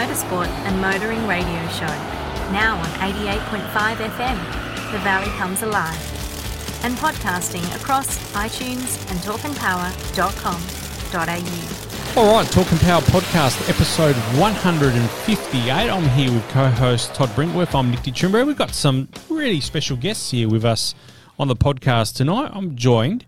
motorsport and motoring radio show, now on 88.5 FM. The Valley Comes Alive. And podcasting across iTunes and talkingpower.com.au. All right, Talking Power podcast, episode 158. I'm here with co-host Todd Brinkworth. I'm Nick DeChumbre. We've got some really special guests here with us on the podcast tonight. I'm joined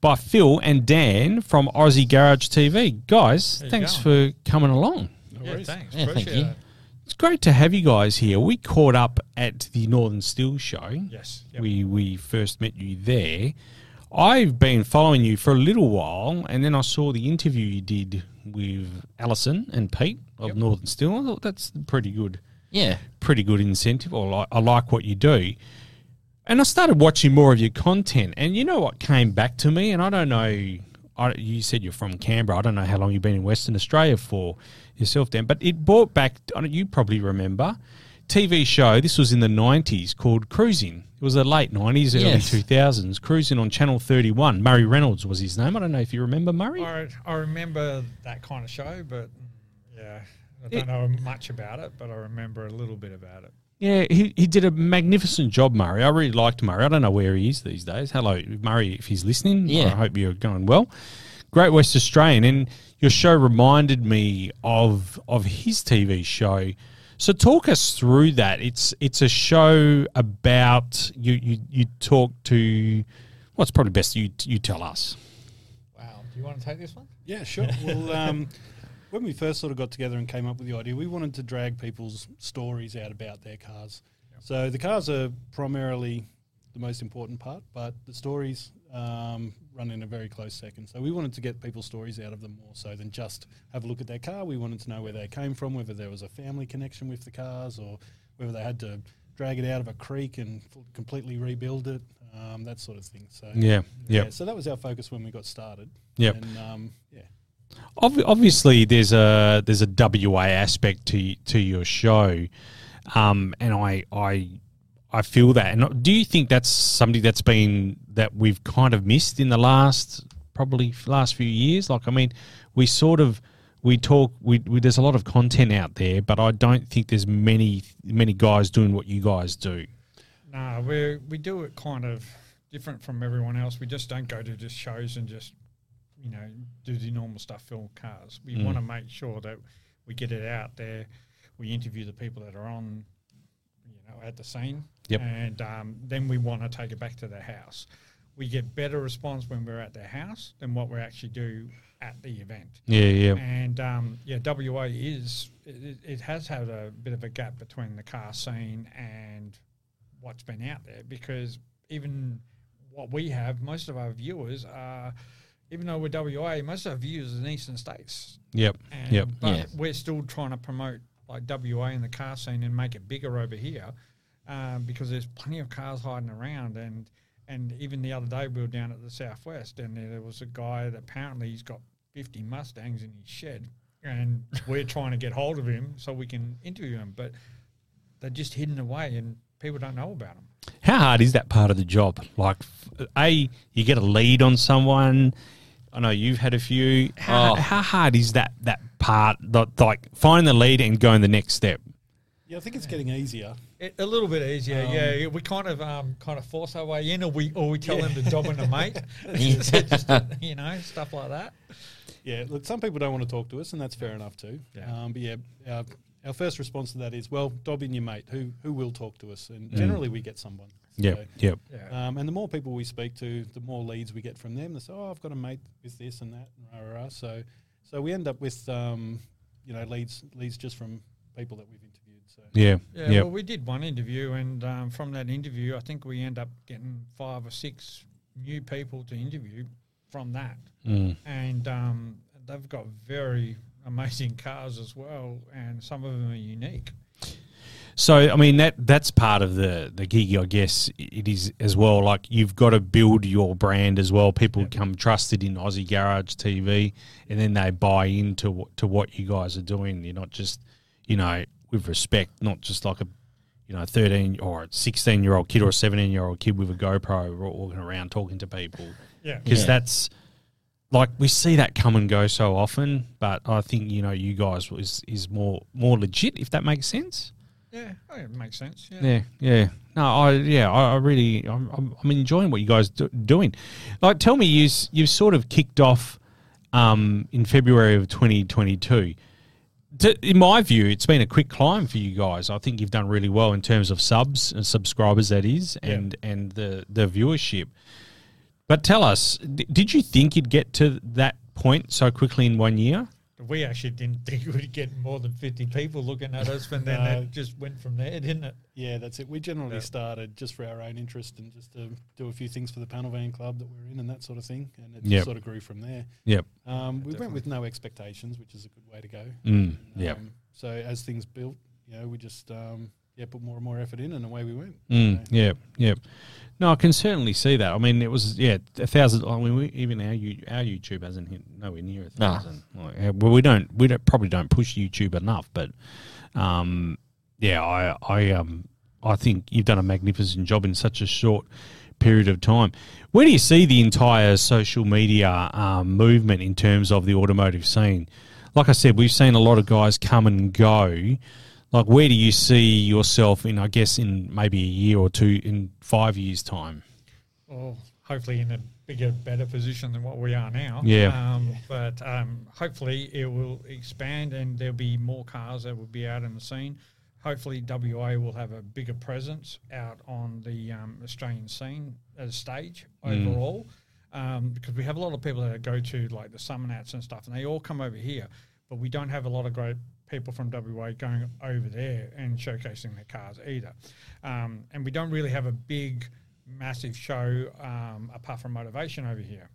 by Phil and Dan from Aussie Garage TV. Guys, thanks going? for coming along. Yeah, thanks. Yeah, thank Appreciate you. it. It's great to have you guys here. We caught up at the Northern Steel show. Yes. Yep. We we first met you there. I've been following you for a little while, and then I saw the interview you did with Alison and Pete of Yep. Northern Steel. I thought that's pretty good, Yeah. pretty good incentive. Or like, I like what you do. And I started watching more of your content, and you know what came back to me, and I don't know. I, you said you're from Canberra. I don't know how long you've been in Western Australia for yourself, Dan, but it brought back. I don't- You probably remember TV show. This was in the '90s called Cruising. It was the late '90s, early Yes. 2000s. Cruising on Channel 31. Murray Reynolds was his name. I don't know if you remember Murray. I, I remember that kind of show, but yeah, I don't It- know much about it, but I remember a little bit about it. Yeah, he, he did a magnificent job, Murray. I really liked Murray. I don't know where he is these days. Hello, Murray, if he's listening. Yeah. I hope you're going well. Great West Australian. And your show reminded me of of his TV show. So talk us through that. It's it's a show about you you, you talk to what's probably best you you tell us. Wow. Do you want to take this one? Yeah, sure. well, um, when we first sort of got together and came up with the idea, we wanted to drag people's stories out about their cars. So the cars are primarily the most important part, but the stories um, run in a very close second. So we wanted to get people's stories out of them more so than just have a look at their car. We wanted to know where they came from, whether there was a family connection with the cars, or whether they had to drag it out of a creek and f- completely rebuild it, um, that sort of thing. So Yeah. Yeah. so that was our focus when we got started. Yep. And um, yeah. Ob- obviously there's a there's a WA aspect to to your show, um, and I I I feel that. And do you think that's something that's been that we've kind of missed in the last probably last few years? Like I mean, we sort of we talk we, we there's a lot of content out there, but I don't think there's many many guys doing what you guys do. No, we we do it kind of different from everyone else. We just don't go to just shows and just you know do the normal stuff, film cars. We Mm. want to make sure that we get it out there. We interview the people that are on, you know, at the scene. Yep. And um, then we want to take it back to their house. We get better response when we're at their house than what we actually do at the event. Yeah, yeah, And um, yeah, WA is it, it has had a bit of a gap between the car scene and what's been out there because even what we have, most of our viewers are, even though we're WA, most of our viewers are in eastern states. yep, And, yep. But Yeah. we're still trying to promote like WA in the car scene and make it bigger over here um, because there's plenty of cars hiding around. And and even the other day we were down at the southwest and there was a guy that apparently he's got 50 Mustangs in his shed. And we're trying to get hold of him so we can interview him, but they're just hidden away and people don't know about them. How hard is that part of the job? Like, a you get a lead on someone. I know you've had a few. How, Oh. how hard is that that part? the- Like finding the lead and going the next step. Yeah, I think it's getting easier. It, a little bit easier, Um, yeah. We kind of um, kind of force our way in, or we or we tell them to dob in a mate, Yeah. Just, you know, stuff like that. Yeah, look, some people don't want to talk to us, and that's fair enough too. Yeah. Um, but yeah, our, our first response to that is, well, dob in your mate. Who who will talk to us? And generally, we get someone. Yep, So, yep. Yeah, Um, and the more people we speak to, the more leads we get from them. They say, "Oh, I've got a mate with this and that." And rah, rah, rah. So, so we end up with, um, you know, leads leads just from people that we've interviewed. So Yeah, yeah. yep. Well, we did one interview, and um, from that interview, I think we end up getting five or six new people to interview from that, Mm. and um, they've got very amazing cars as well, and some of them are unique. So I mean that that's part of the the gig, I guess. It is as well. Like you've got to build your brand as well. People become trusted in Aussie Garage TV, and then they buy into what, to what you guys are doing. You're not just, you know, with respect, not just like a, you know, thirteen or sixteen year old kid or a seventeen year old kid with a GoPro walking around talking to people. Yeah, Because Yeah. that's like we see that come and go so often, but I think you know you guys is is more more legit if that makes sense. Yeah, oh, it makes sense. Yeah. Yeah, yeah. No, I yeah, I, I really I'm, I'm enjoying what you guys do, doing. Like, tell me, you you've sort of kicked off um, in February of 2022. To, in my view, it's been a quick climb for you guys. I think you've done really well in terms of subs and subscribers, that is, and and the the viewership. But tell us, d- did you think you'd get to that point so quickly in one year? We actually didn't think we'd get more than 50 people looking at us, and then No. it just went from there, didn't it? Yeah, that's it. We generally Yeah. started just for our own interest and just to do a few things for the panel van club that we're in and that sort of thing. And it Yep. sort of grew from there. Yep. Um, we definitely. went with no expectations, which is a good way to go. Mm, yep. Um, so as things built, you know, we just um, yeah put more and more effort in, and away we went. Mm, So- yeah, yeah. No, I can certainly see that. I mean, it was yeah, a thousand. I mean, we, even our our YouTube hasn't hit nowhere near a No. thousand. Like, uh, well, we don't we don't probably don't push YouTube enough, but um, yeah, I I um I think you've done a magnificent job in such a short period of time. Where do you see the entire social media um, movement in terms of the automotive scene? Like I said, we've seen a lot of guys come and go. Like, where do you see yourself in? I guess in maybe a year or two, in five years' time. Or hopefully in a bigger, better position than what we are now. Yeah. Um, but um, hopefully it will expand and there'll be more cars that will be out in the scene. Hopefully WA will have a bigger presence out on the um, Australian scene as a stage Mm. overall. Um, because we have a lot of people that go to like the Summernats and stuff, and they all come over here, but we don't have a lot of great people from WA going over there and showcasing their cars either. Um, and we don't really have a big, massive show um, apart from Motorvation over here.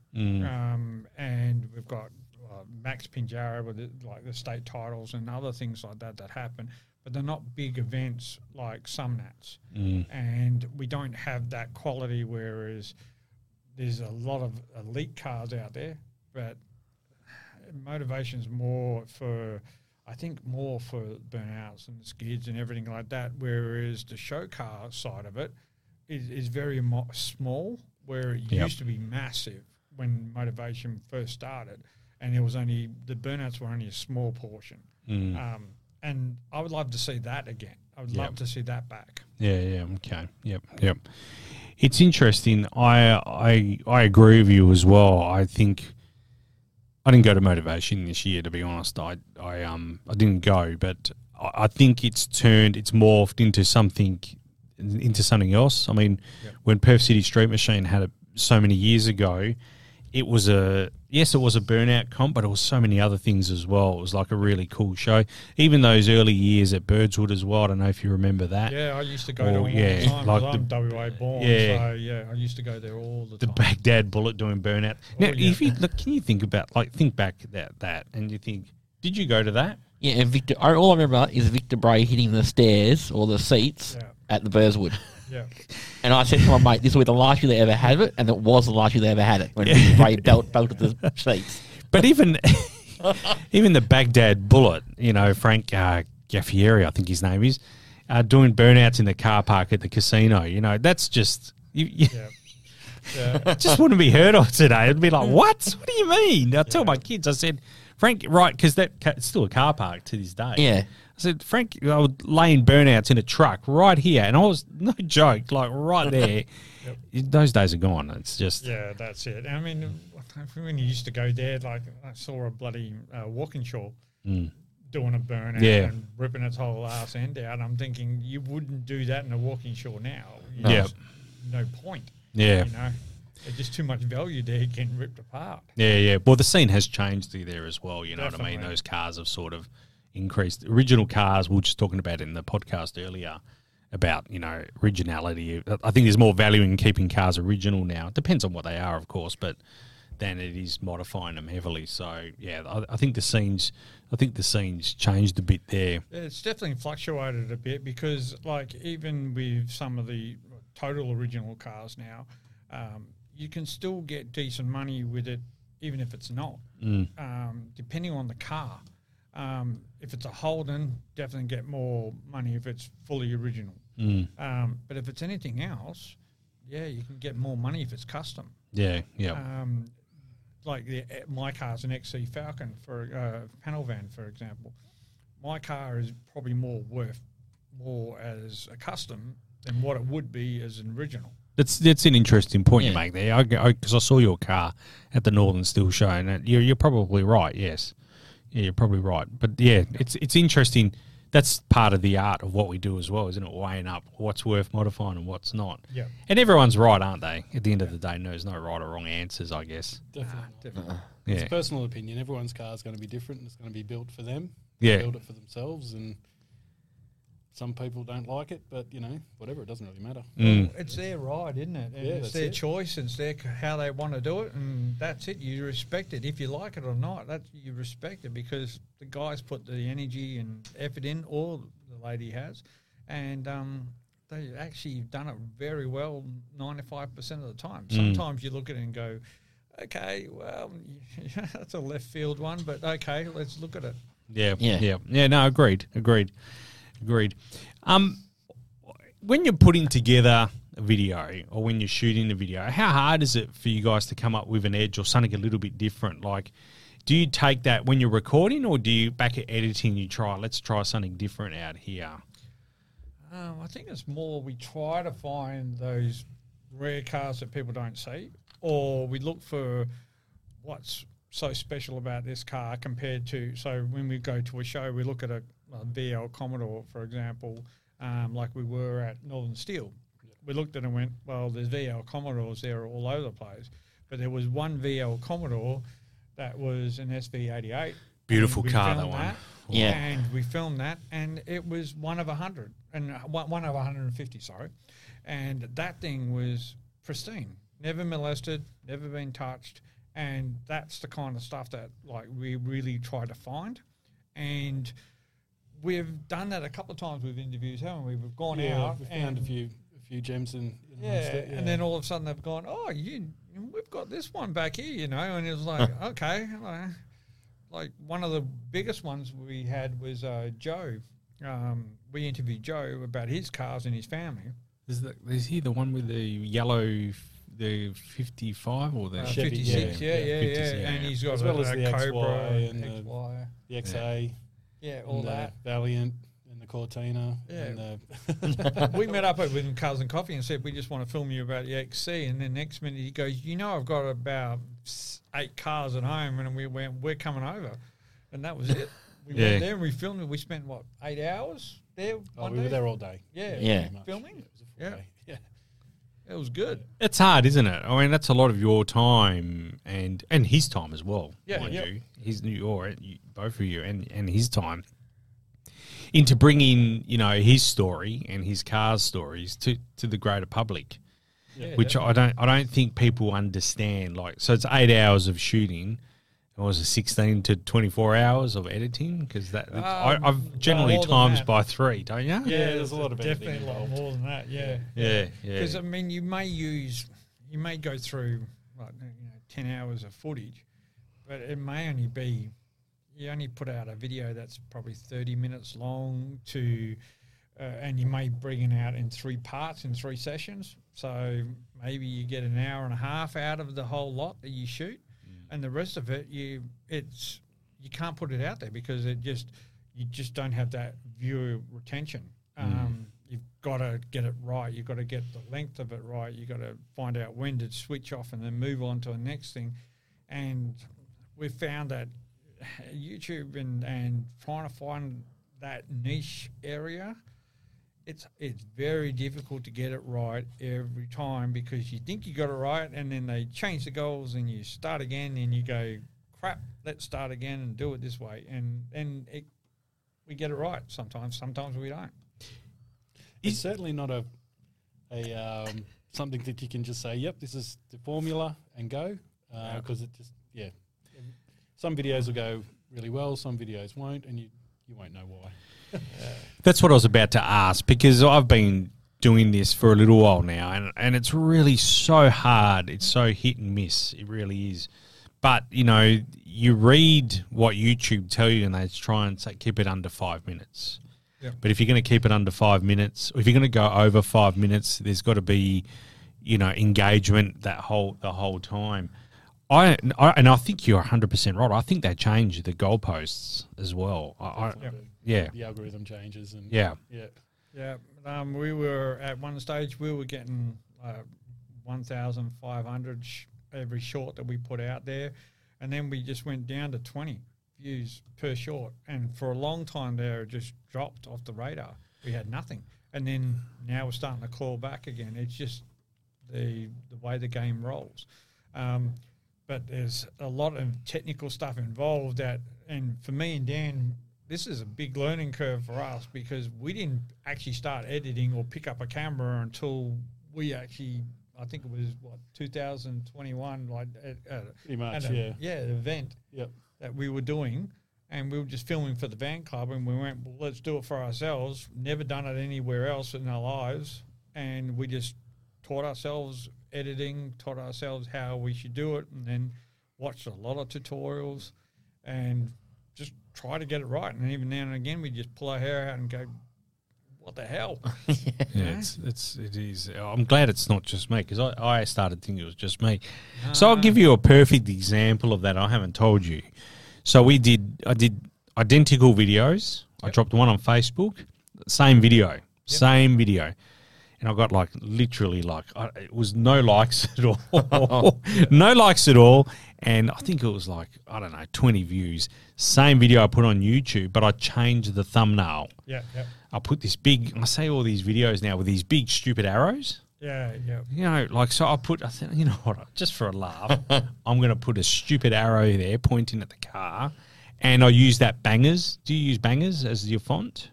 Um, and we've got uh, Max Pinjarra with the, like the state titles and other things like that that happen, but they're not big events like Summernats. And we don't have that quality, whereas there's a lot of elite cars out there, but Motorvation's more for I think more for burnouts and skids and everything like that. Whereas the show car side of it is, is very mo- small, where it Yep. used to be massive when Motorvation first started, and it was only the burnouts were only a small portion. Um, and I would love to see that again. I would Yep. love to see that back. Yeah, yeah, okay, yep, yep. It's interesting. I I I agree with you as well. I think I didn't go to Motorvation this year. To be honest, I I um I didn't go, but I I think it's turned, it's morphed into something into something else. I mean, when Perth City Street Machine had it so many years ago, it was a yes, it was a burnout comp, but it was so many other things as well. It was like a really cool show. Even those early years at Burswood as well. I don't know if you remember that. Yeah, I used to go Oh, to all yeah, the time. like Like I'm the- WA born, Yeah. so yeah, I used to go there all the, the time. The Baghdad bullet doing burnout. Oh, now, Oh, yeah. if you look, can you think about like think back that that and you think, did you go to that? Yeah, and Victor. All I remember is Victor Bray hitting the stairs or the seats Yeah. at the Burswood. Yeah, And I said to my mate, "This will be the last year they ever had it," and it was the last year they ever had it when Victor Bray belt, belted the seats. But even even the Baghdad bullet, you know, Frank uh, Gaffieri, I think his name is, uh, doing burnouts in the car park at the casino. You know, that's just you, you yeah, yeah. just wouldn't be heard of today. It'd be like, what? What do you mean? I tell my kids, I said, Frank, right, because that ca- it's still a car park to this day. Yeah. I said, Frank, I was laying burnouts in a truck right here, and I was no joke, like right there. Those days are gone. It's just Yeah, that's it. I mean, when you used to go there, like I saw a bloody uh, Walkinshaw doing a burnout Mm. Yeah. and ripping its whole ass end out. I'm thinking you wouldn't do that in a Walkinshaw now. Yeah. no point. yeah, You know, there's just too much value there getting ripped apart. yeah, yeah. Well, the scene has changed there as well. You know what I mean? Those cars have sort of increased. Original cars, we were just talking about in the podcast earlier about you know originality. I think there's more value in keeping cars original now. It depends on what they are, of course, but than it is modifying them heavily. So yeah, I, I think the scenes, I think the scenes changed a bit there. It's definitely fluctuated a bit because, like, even with some of the total original cars now, um, you can still get decent money with it, even if it's not, um, depending on the car. Um, if it's a Holden, definitely get more money if it's fully original. Um, but if it's anything else, yeah, you can get more money if it's custom. Yeah, yeah, Um, like the, my car's an XC Falcon for uh, panel van, for example. My car is probably more worth more as a custom than what it would be as an original. That's that's an interesting point you make there. Because I, 'cause I saw your car at the Northern Steel Show, and you're you're probably right. Yes, yeah, you're probably right. But yeah, it's it's interesting. That's part of the art of what we do as well, isn't it? Weighing up what's worth modifying and what's not. Yeah. And everyone's right, aren't they? At the end of the day, no, there's no right or wrong answers, I guess. Definitely. not. Definitely. It's Yeah. a personal opinion. Everyone's car is going to be different. It's going to be built for them. Yeah. Build it for themselves, and some people don't like it, but you know, whatever. It doesn't really matter. Mm. It's their right, isn't it? And Yeah, it's their it. choice. It's their how they want to do it, and that's it. You respect it if you like it or not. That you respect it because the guys put the energy and effort in, or the lady has, and um, they actually done it very well ninety five percent of the time. Mm. Sometimes you look at it and go, okay, well, that's a left field one, but okay, let's look at it. Yeah, yeah, Yeah. yeah, No, agreed, agreed, agreed. Um, when you're putting together a video or when you're shooting a video, how hard is it for you guys to come up with an edge or something a little bit different? Like, do you take that when you're recording, or do you back at editing? You try, let's try something different out here. Um, I think it's more we try to find those rare cars that people don't see, or we look for what's so special about this car compared to. So when we go to a show, we look at a, a VL Commodore, for example, um, like we were at Northern Steel. We looked at it and went, well, there's VL Commodores there all over the place, but there was one VL Commodore that was an SV88. Beautiful car, that filmed one. Yeah. and we filmed that, and it was one of a hundred, and uh, one one of 150, sorry, and that thing was pristine, never molested, never been touched, and that's the kind of stuff that like we really try to find, and we've done that a couple of times with interviews, haven't we? We've gone yeah, out we found and a few a few gems in. in yeah, and then all of a sudden they've gone, oh, you, we've got this one back here, you know, and it was like, okay, like, like one of the biggest ones we had was uh, Joe. Um, we interviewed Joe about his cars and his family. Is, that, is he the one with the yellow, the 55 or the Uh, Chevy, 56, yeah, yeah, yeah, yeah, 56, and he's got As well a, as the Cobra, XY and the- XY, the XA, yeah, all and the that. Valiant, and the Cortina, Yeah. and the we met up with him Cars and Coffee and said we just want to film you about the XC, and then next minute he goes, you know, I've got about eight cars at home, and we went, we're coming over, and that was it. We Yeah. went there and we filmed it. We spent what eight hours there. oh, one we were there all day. Yeah, Yeah. pretty. Filming? Yeah, it was Yeah. day. yeah. It was good. It's hard, isn't it? I mean, that's a lot of your time and and his time as well. Yeah, yeah. you. His New York, both of you, and and his time into bringing you know his story and his car's stories to to the greater public, Yeah, which I don't I don't think people understand. Like, so it's eight hours of shooting. And was it sixteen to twenty four hours of editing? Because that Um, I, I've generally more times by three, don't you? Yeah, there's a lot of editing definitely a lot more than that. Yeah, Yeah, yeah. Because I mean, you may use, you may go through like you know ten hours of footage, but it may only be, you only put out a video that's probably thirty minutes long to, uh, and you may bring it out in three parts in three sessions. So maybe you get an hour and a half out of the whole lot that you shoot, and the rest of it you it's you can't put it out there because it just you just don't have that viewer retention. Um, You've got to get it right. You've got to get the length of it right. You've got to find out when to switch off and then move on to the next thing. And we've found that YouTube and, and trying to find that niche area, it's it's very difficult to get it right every time because you think you got it right and then they change the goals and you start again and you go, crap, let's start again and do it this way. And then it, we get it right sometimes. Sometimes we don't. It's certainly not a a um, something that you can just say, "Yep, this is the formula," and go because it just yeah. Some videos will go really well, some videos won't, and you you won't know why. That's what I was about to ask because I've been doing this for a little while now, and, and it's really so hard. It's so hit and miss. It really is. But you know, you read what YouTube tell you, and they try and say, keep it under five minutes. Yeah. But if you're going to keep it under five minutes, or if you're going to go over five minutes, there's got to be, you know, engagement that whole the whole time. I, I and I think you're 100 percent right. I think they change the goalposts as well. I, I, yeah, The algorithm changes and yeah, yeah. Yeah, um, we were at one stage we were getting uh, one thousand five hundred sh- every short that we put out there, and then we just went down to twenty views per short, and for a long time there, it just dropped off the radar. We had nothing, and then now we're starting to claw back again. It's just the the way the game rolls. Um, but there's a lot of technical stuff involved that, and for me and Dan, this is a big learning curve for us because we didn't actually start editing or pick up a camera until we actually, I think it was what 2021, like at, at, Pretty much, at a- yeah. yeah, an event Yep. that we were doing, and we were just filming for the van club, and we went, well, let's do it for ourselves. Never done it anywhere else in our lives, and we just taught ourselves editing, taught ourselves how we should do it, and then watched a lot of tutorials, and just try to get it right. And even now and again, we just pull our hair out and go, "What the hell?" yeah. It's it's it is. I'm glad it's not just me because I, I started thinking it was just me. So I'll give you a perfect example of that. I haven't told you. So we did. I did identical videos. I dropped one on Facebook. Same video. Same video. And I got like literally like I, it was no likes at all, no likes at all, and I think it was like I don't know twenty views. Same video I put on YouTube, but I changed the thumbnail. yeah, yeah, I put this big. I say all these videos now with these big stupid arrows. yeah, yeah. You know, like so. I put. I said, you know what? Just for a laugh, I'm going to put a stupid arrow there pointing at the car, and I use that bangers. Do you use bangers as your font?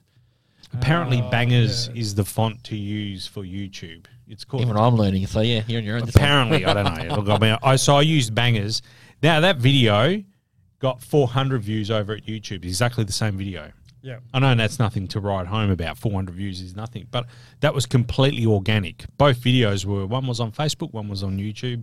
Apparently, Oh, bangers yeah. is the font to use for YouTube. It's called. Even I'm learning. So yeah, you're on your own. Apparently, I don't know. Look, I mean, I so I used bangers. Now that video got 400 views over at YouTube. Exactly the same video. Yeah. I know that's nothing to write home about. 400 views is nothing, but that was completely organic. Both videos were one was on Facebook, one was on YouTube,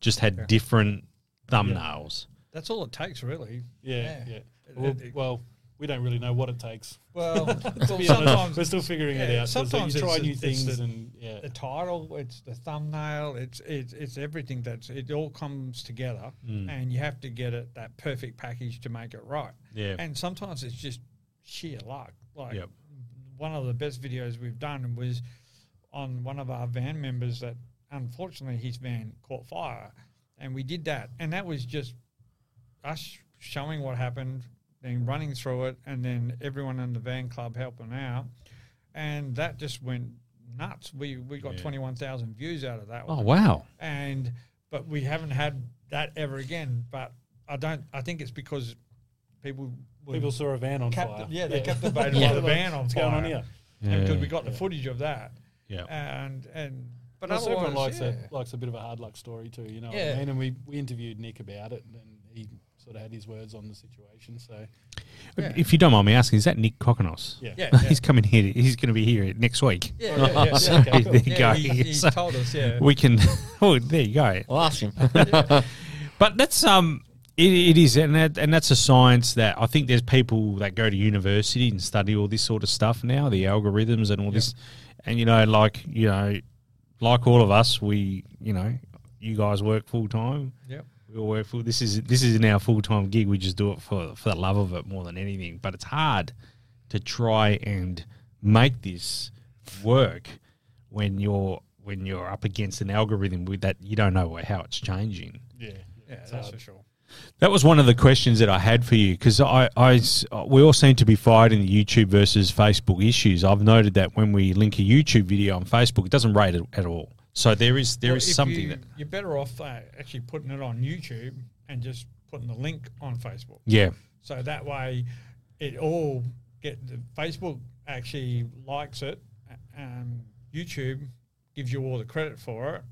just had different thumbnails. That's all it takes, really. Yeah, yeah. It- Well, it- well, we don't really know what it takes. Well, To well be honest, sometimes we're still figuring it yeah, out. So sometimes you try new things the- and yeah, the title, it's the thumbnail, it's it's it's everything that's it all comes together, Mm. and you have to get it that perfect package to make it right. Yeah. And sometimes it's just sheer luck. Like Yep. one of the best videos we've done was on one of our van members that unfortunately his van caught fire, and we did that, and that was just us showing what happened, then running through it, and then everyone in the van club helping out, and that just went nuts. We we got Yeah. twenty one thousand views out of that. Oh one. wow! and but we haven't had that ever again. But I don't. I think it's because people people saw a van on capti- fire. Yeah, they're captivated Yeah. by the van on What's fire. going on here? And because Yeah. we got the footage of that, Yeah. and and but Plus, everyone likes yeah. a likes a bit of a hard luck story too. You know what I mean? And we we interviewed Nick about it, and he sort of had his words on the situation. So Yeah. If you don't mind me asking, is that Nick Kokonos? yeah, Yeah, yeah. He's coming here. He's going to be here next week. Yeah, yeah, yeah, So yeah. okay, cool. there you Yeah, go. he, he So told us, yeah. we can. Oh, there you go. I'll ask him. But that's um, it, it is, and that and that's a science that I think there's people that go to university and study all this sort of stuff now, the algorithms and all this, and you know, like you know, like all of us, we you know, you guys work full time. Yep. We all work full. This is this is our full time gig. We just do it for for the love of it more than anything. But it's hard to try and make this work when you're when you're up against an algorithm with that you don't know how it's changing. yeah, Yeah, that's hard. for sure. That was one of the questions that I had for you because I, I, we all seem to be fighting the YouTube versus Facebook issues. I've noted that when we link a YouTube video on Facebook, it doesn't rate it at all. So there is there Well, is something you, that you're better off uh, actually putting it on YouTube and just putting the link on Facebook. yeah So that way, it all get the Facebook actually likes it. Um, YouTube gives you all the credit for it,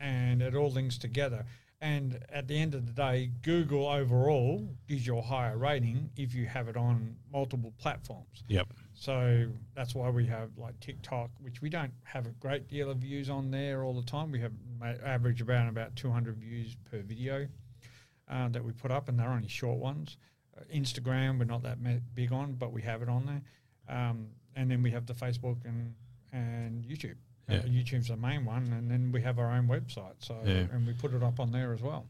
and it all links together. And at the end of the day, Google overall gives you a higher rating if you have it on multiple platforms. yep So that's why we have like TikTok, which we don't have a great deal of views on there all the time. We have average around about 200 views per video uh, that we put up, and they're only short ones. Uh, Instagram, we're not that big on, but we have it on there. Um, and then we have the Facebook and and YouTube. Uh, YouTube's the main one, and then we have our own website. So Yeah. and we put it up on there as well.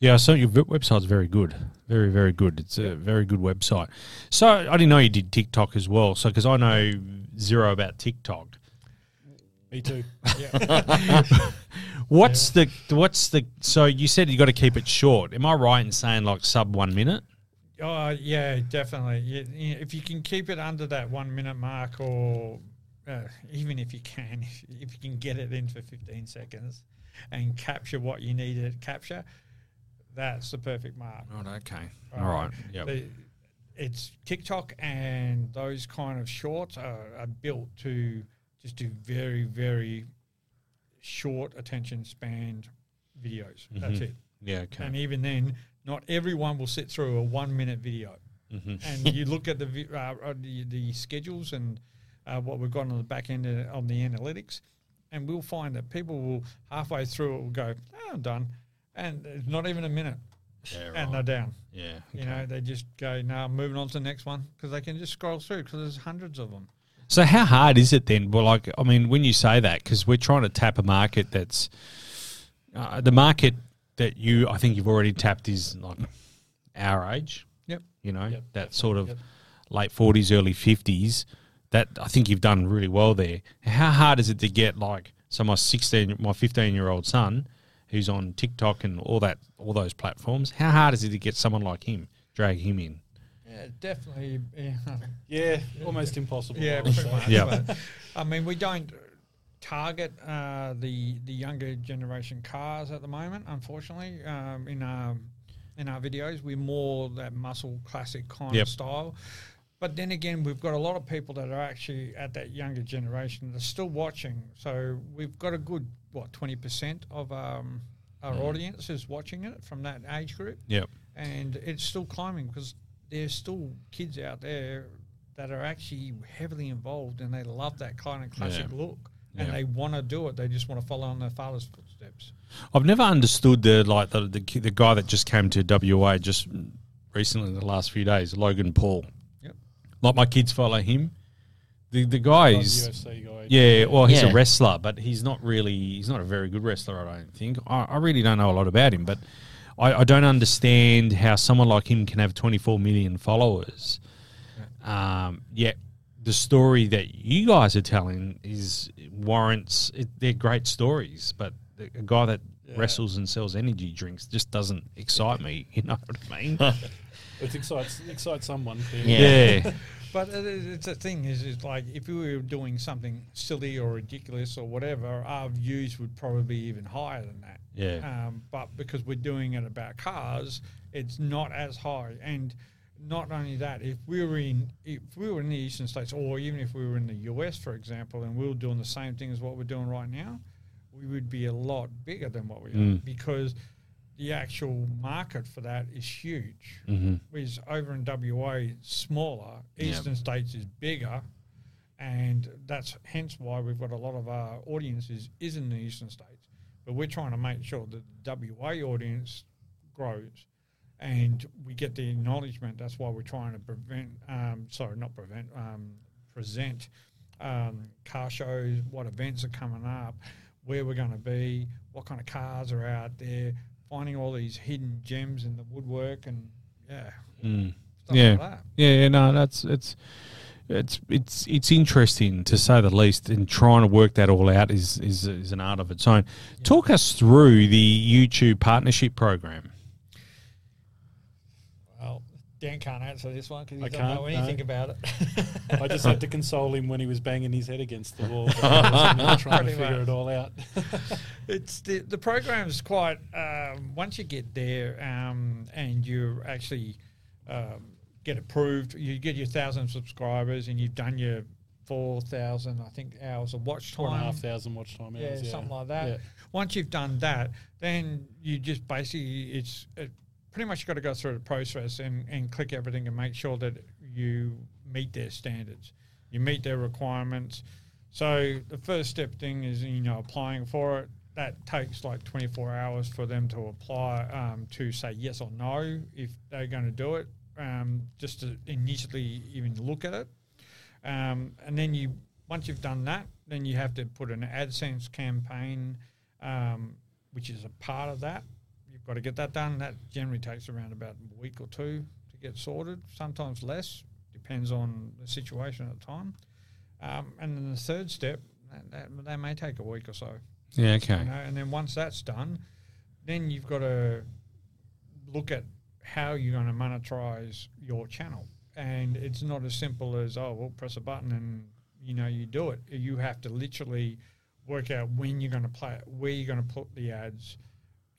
Yeah, so your website's very good, very very good. It's a very good website. So I didn't know you did TikTok as well. So because I know zero about TikTok. Me too. What's the what's the so you said you got to keep it short. Am I right in saying like sub one minute? Oh yeah, definitely. You- you- If you can keep it under that one minute mark, or uh, even if you can, if, if you can get it in for fifteen seconds and capture what you need to capture, that's the perfect mark. Right. Okay. All right. Yeah. The- it's TikTok and those kind of shorts are, are built to just do very, very short attention span videos. That's Mhm. it. Yeah. Okay. And even then, not everyone will sit through a one minute video. Mhm. And you look at the uh, uh, the, the schedules and uh, what we've got on the back end of, on the analytics, and we'll find that people will halfway through it will go, oh, "I'm done," and it's not even a minute, Yeah. and they're down. Yeah. You know, they just go, "No, I'm moving on to the next one," because they can just scroll through because there's hundreds of them. So how hard is it then? Well, like I mean, when you say that, because we're trying to tap a market that's uh, the market that you I think you've already tapped is like our age. Yep. You know Yep, that sort of Yep. late forties, early fifties. That I think you've done really well there. How hard is it to get like so my sixteen, my fifteen year old son, who's on TikTok and all that, all those platforms? How hard is it to get someone like him, drag him in? Yeah, definitely. Yeah, Yeah, almost impossible. Yeah pretty much. Yeah. But, I mean, we don't target uh, the the younger generation cars at the moment. Unfortunately, um, in our in our videos, we're more that muscle classic kind Yep. of style. But then again, we've got a lot of people that are actually at that younger generation that are still watching. So we've got a good what twenty percent of um, our audience is watching it from that age group Yep. and it's still climbing because there's still kids out there that are actually heavily involved and they love that kind of classic Yeah. look and Yeah. they want to do it. They just want to follow in their father's footsteps. I've never understood the like the, the the guy that just came to WA just recently in the last few days, Logan Paul. Yep. Like my kids follow him. The the guy is UFC guy. yeah, well he's Yeah. a wrestler, but he's not really he's not a very good wrestler. I don't think. I, I really don't know a lot about him, but I, I don't understand how someone like him can have 24 million followers. Um, yet the story that you guys are telling is warrants. It, they're great stories, but the- a guy that wrestles and sells energy drinks just doesn't excite me. You know what I mean? It excites excites someone. Yeah. yeah. But it is- it's a thing is, is like if we were doing something silly or ridiculous or whatever, our views would probably be even higher than that. Yeah. Um, but because we're doing it about cars, it's not as high. And not only that, if we were in if we were in the eastern states, or even if we were in the US, for example, and we were doing the same thing as what we're doing right now, we would be a lot bigger than what we are Mm. because the actual market for that is huge. hmm Whereas over in WA, it's smaller. Eastern states is bigger, and that's hence why we've got a lot of our audiences is in the eastern states. But we're trying to make sure that the WA audience grows, and we get the acknowledgement. That's why we're trying to prevent, um, sorry, not prevent, um, present um, car shows, what events are coming up, where we're going to be, what kind of cars are out there, finding all these hidden gems in the woodwork, and yeah, Mm. stuff Yeah. like that. Yeah, no, that's it's it's it's it's interesting to say the least, and trying to work that all out is is, is an art of its own. Talk us through the YouTube partnership program. Well, Dan can't answer this one because he I doesn't know anything no. about it. I just had to console him when he was banging his head against the wall, trying to figure much. it all out. it's the the program's quite. Um, once you get there um, and you actually um, get approved, you get your thousand subscribers, and you've done your four thousand, I think, hours of watch Four and a time. half thousand watch time yeah, hours. Yeah, something like that. Yeah. Once you've done that, then you just basically it's it, pretty much got to go through the process and, and click everything and make sure that you meet their standards, you meet their requirements. So the first step thing is you know applying for it. That takes like 24 hours for them to apply um, to say yes or no if they're going to do it. Um, just to initially even look at it. Um, and then you, once you've done that, then you have to put an AdSense campaign, um, which is a part of that. Got to get that done. That generally takes around about a week or two to get sorted. Sometimes less, depends on the situation at the time. Um, and then the third step, that, that, that may take a week or so. Yeah. Okay. You know, and then once that's done, then you've got to look at how you're going to monetize your channel. And it's not as simple as, oh, well, press a button and, you know, you do it. You have to literally work out when you're going to play it, where you're going to put the ads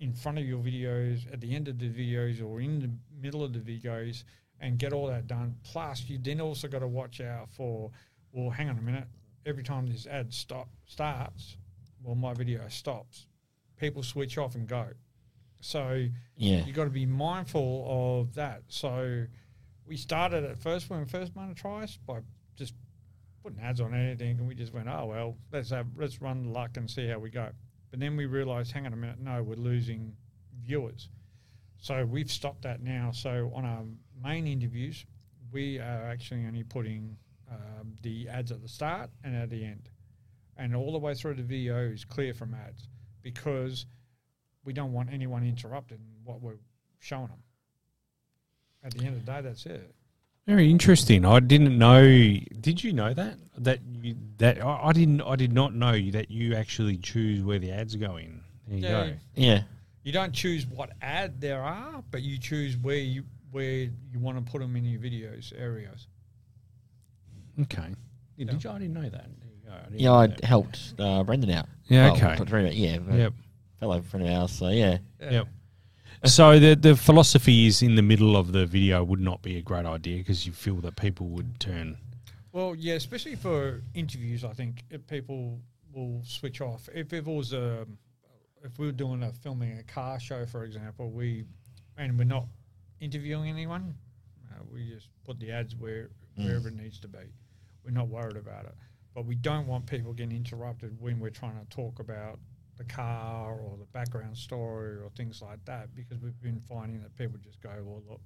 in front of your videos, at the end of the videos, or in the middle of the videos, and get all that done. Plus, you then also got to watch out for, well, hang on a minute. Every time this ad stop starts, well, my video stops. People switch off and go. So Yeah. you got to be mindful of that. So we started at first when we first monetized by just putting ads on anything, and we just went, oh well, let's have let's run the luck and see how we go. But then we realized, hang on a minute, no, we're losing viewers. So we've stopped that now. So on our main interviews, we are actually only putting um, the ads at the start and at the end, and all the way through the video is clear from ads because we don't want anyone interrupting what we're showing them. At the end of the day, that's it. Very interesting. I didn't know. Did you know that that you that I, I didn't. I did not know that you actually choose where the ads go in. There you Yeah. go. Yeah. You don't choose what ad there are, but you choose where you where you want to put them in your videos areas. Okay. Yeah, Did you? I didn't know that. There you go. I didn't Yeah, know I that. helped uh, Brendan out. Yeah, Well, okay. not Brendan, yeah. but Yep. Fellow friend of ours. So yeah. Yeah. Yep. So the the philosophy is in the middle of the video would not be a great idea because you feel that people would turn. Well, yeah, especially for interviews, I think if people will switch off. If it was a, if we were doing a filming a car show, for example, we and we're not interviewing anyone, uh, we just put the ads where mm. wherever it needs to be. We're not worried about it, but we don't want people getting interrupted when we're trying to talk about the car or the background story or things like that because we've been finding that people just go, well, look,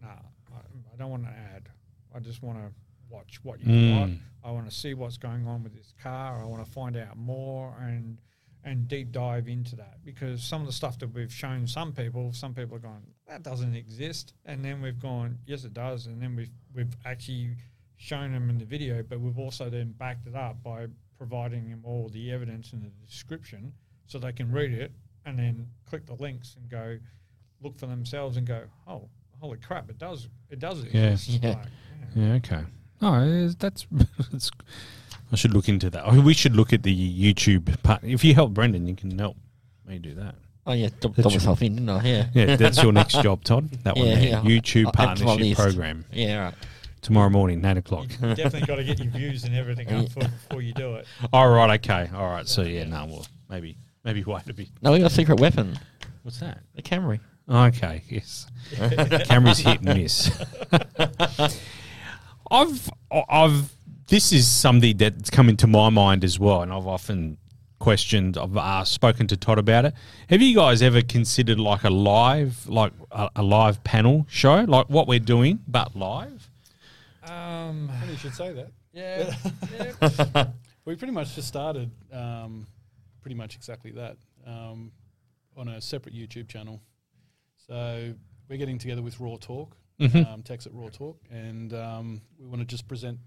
nah, I, I don't want an ad. I just want to watch what you Mm. I want to see what's going on with this car. I want to find out more and and deep dive into that because some of the stuff that we've shown some people, some people are going, that doesn't exist, and then we've gone, yes, it does, and then we've we've actually shown them in the video, but we've also then backed it up by providing them all the evidence in the description so they can read it and then click the links and go look for themselves and go, oh, holy crap, it does, it does Yeah. exist. Yeah. Like, yeah. Yeah. Okay. Oh, that's. that's I should look into that. Oh, we should look at the YouTube part. If you help Brendan, you can help me do that. Oh yeah, dub, That's dub your- myself in, didn't I? Yeah. Yeah, that's your next job, Todd. That one Yeah, there. yeah. YouTube I'll add to my partnership program Yeah. Right. tomorrow morning, nine o'clock. You definitely got to get your views and everything up before, before you do it. All right. Okay. All right. So yeah, no, well, maybe maybe wait a bit. No, we got a secret weapon. What's that? The Camry. Okay. Yes. Camera's hit and miss. I've I've this is something that's come into my mind as well, and I've often questioned. I've uh, spoken to Todd about it. Have you guys ever considered like a live, like a, a live panel show, like what we're doing, but live? Um, you should say that. yeah, yeah. We pretty much just started um, pretty much exactly that um, on a separate YouTube channel. So we're getting together with Raw Talk, Mhm. um, Tex at Raw Talk, and um, we want to just present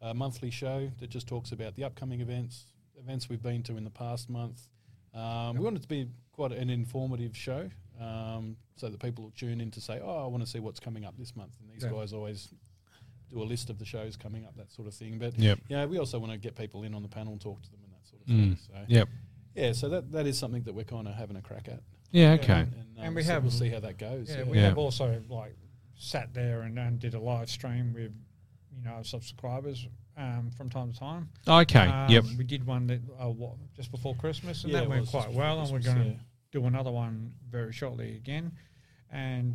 a monthly show that just talks about the upcoming events, events we've been to in the past month. Um, we want it to be quite an informative show um, so that people will tune in to say, oh, I want to see what's coming up this month. And these Yeah. guys always do a list of the shows coming up, that sort of thing. But Yep. yeah, we also want to get people in on the panel and talk to them and that sort of Mm. thing. So Yep. yeah, so that that is something that we're kind of having a crack at. Yeah. Okay. And, um, And we so have- we'll see how that goes. Yeah, Yeah, we Yeah. have also like sat there and, and did a live stream with you know subscribers um, from time to time. Okay. Um, yep. We did one that uh, what, just before Christmas, and Yeah, that went quite well. before And we're going to Christmas, do another one very shortly again, and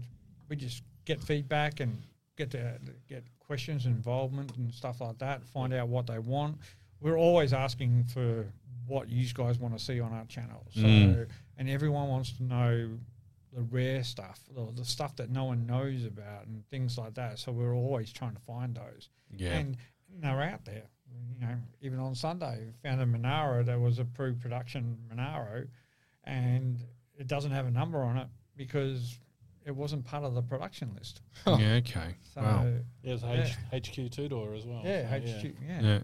we just get feedback and get to get questions, involvement, and stuff like that. Find out what they want. We're always asking for what you guys want to see on our channel. So, Mm. and everyone wants to know the rare stuff, the, the stuff that no one knows about, and things like that. So we're always trying to find those Yeah. and they're out there. You know, even on Sunday, we found a Monaro that was a pre-production Monaro, and it doesn't have a number on it, because it wasn't part of the production list. Yeah, okay. So Wow. Yeah, it was H, HQ two door as well. yeah, so, HQ, yeah, Yeah. it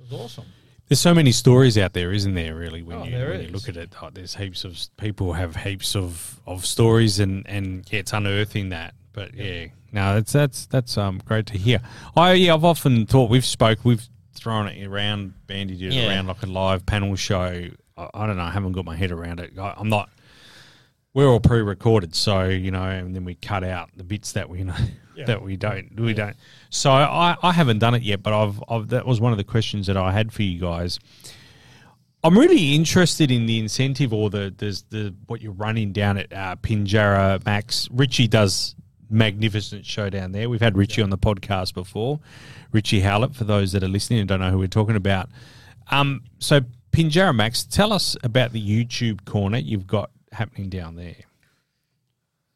was awesome. There's so many stories out there, isn't there? Really, when Oh, you there when you look at it, oh, there's heaps of people have heaps of, of stories, and and yeah, it's unearthing that. But yeah, no, that's that's that's um great to hear. I yeah, I've often thought we've spoke, we've thrown it around, bandied it Yeah. around like a live panel show. I, I don't know, I haven't got my head around it. I, I'm not. We're all pre-recorded, so you know, and then we cut out the bits that we know Yeah. that we don't we don't. So I, I haven't done it yet, but I've, I've that was one of the questions that I had for you guys. I'm really interested in the incentive or the there's the what you're running down at uh, Pinjarra Max. Richie does magnificent show down there. We've had Richie on the podcast before, Richie Howlett. For those that are listening and don't know who we're talking about, um, so Pinjarra Max, tell us about the YouTube corner you've got happening down there.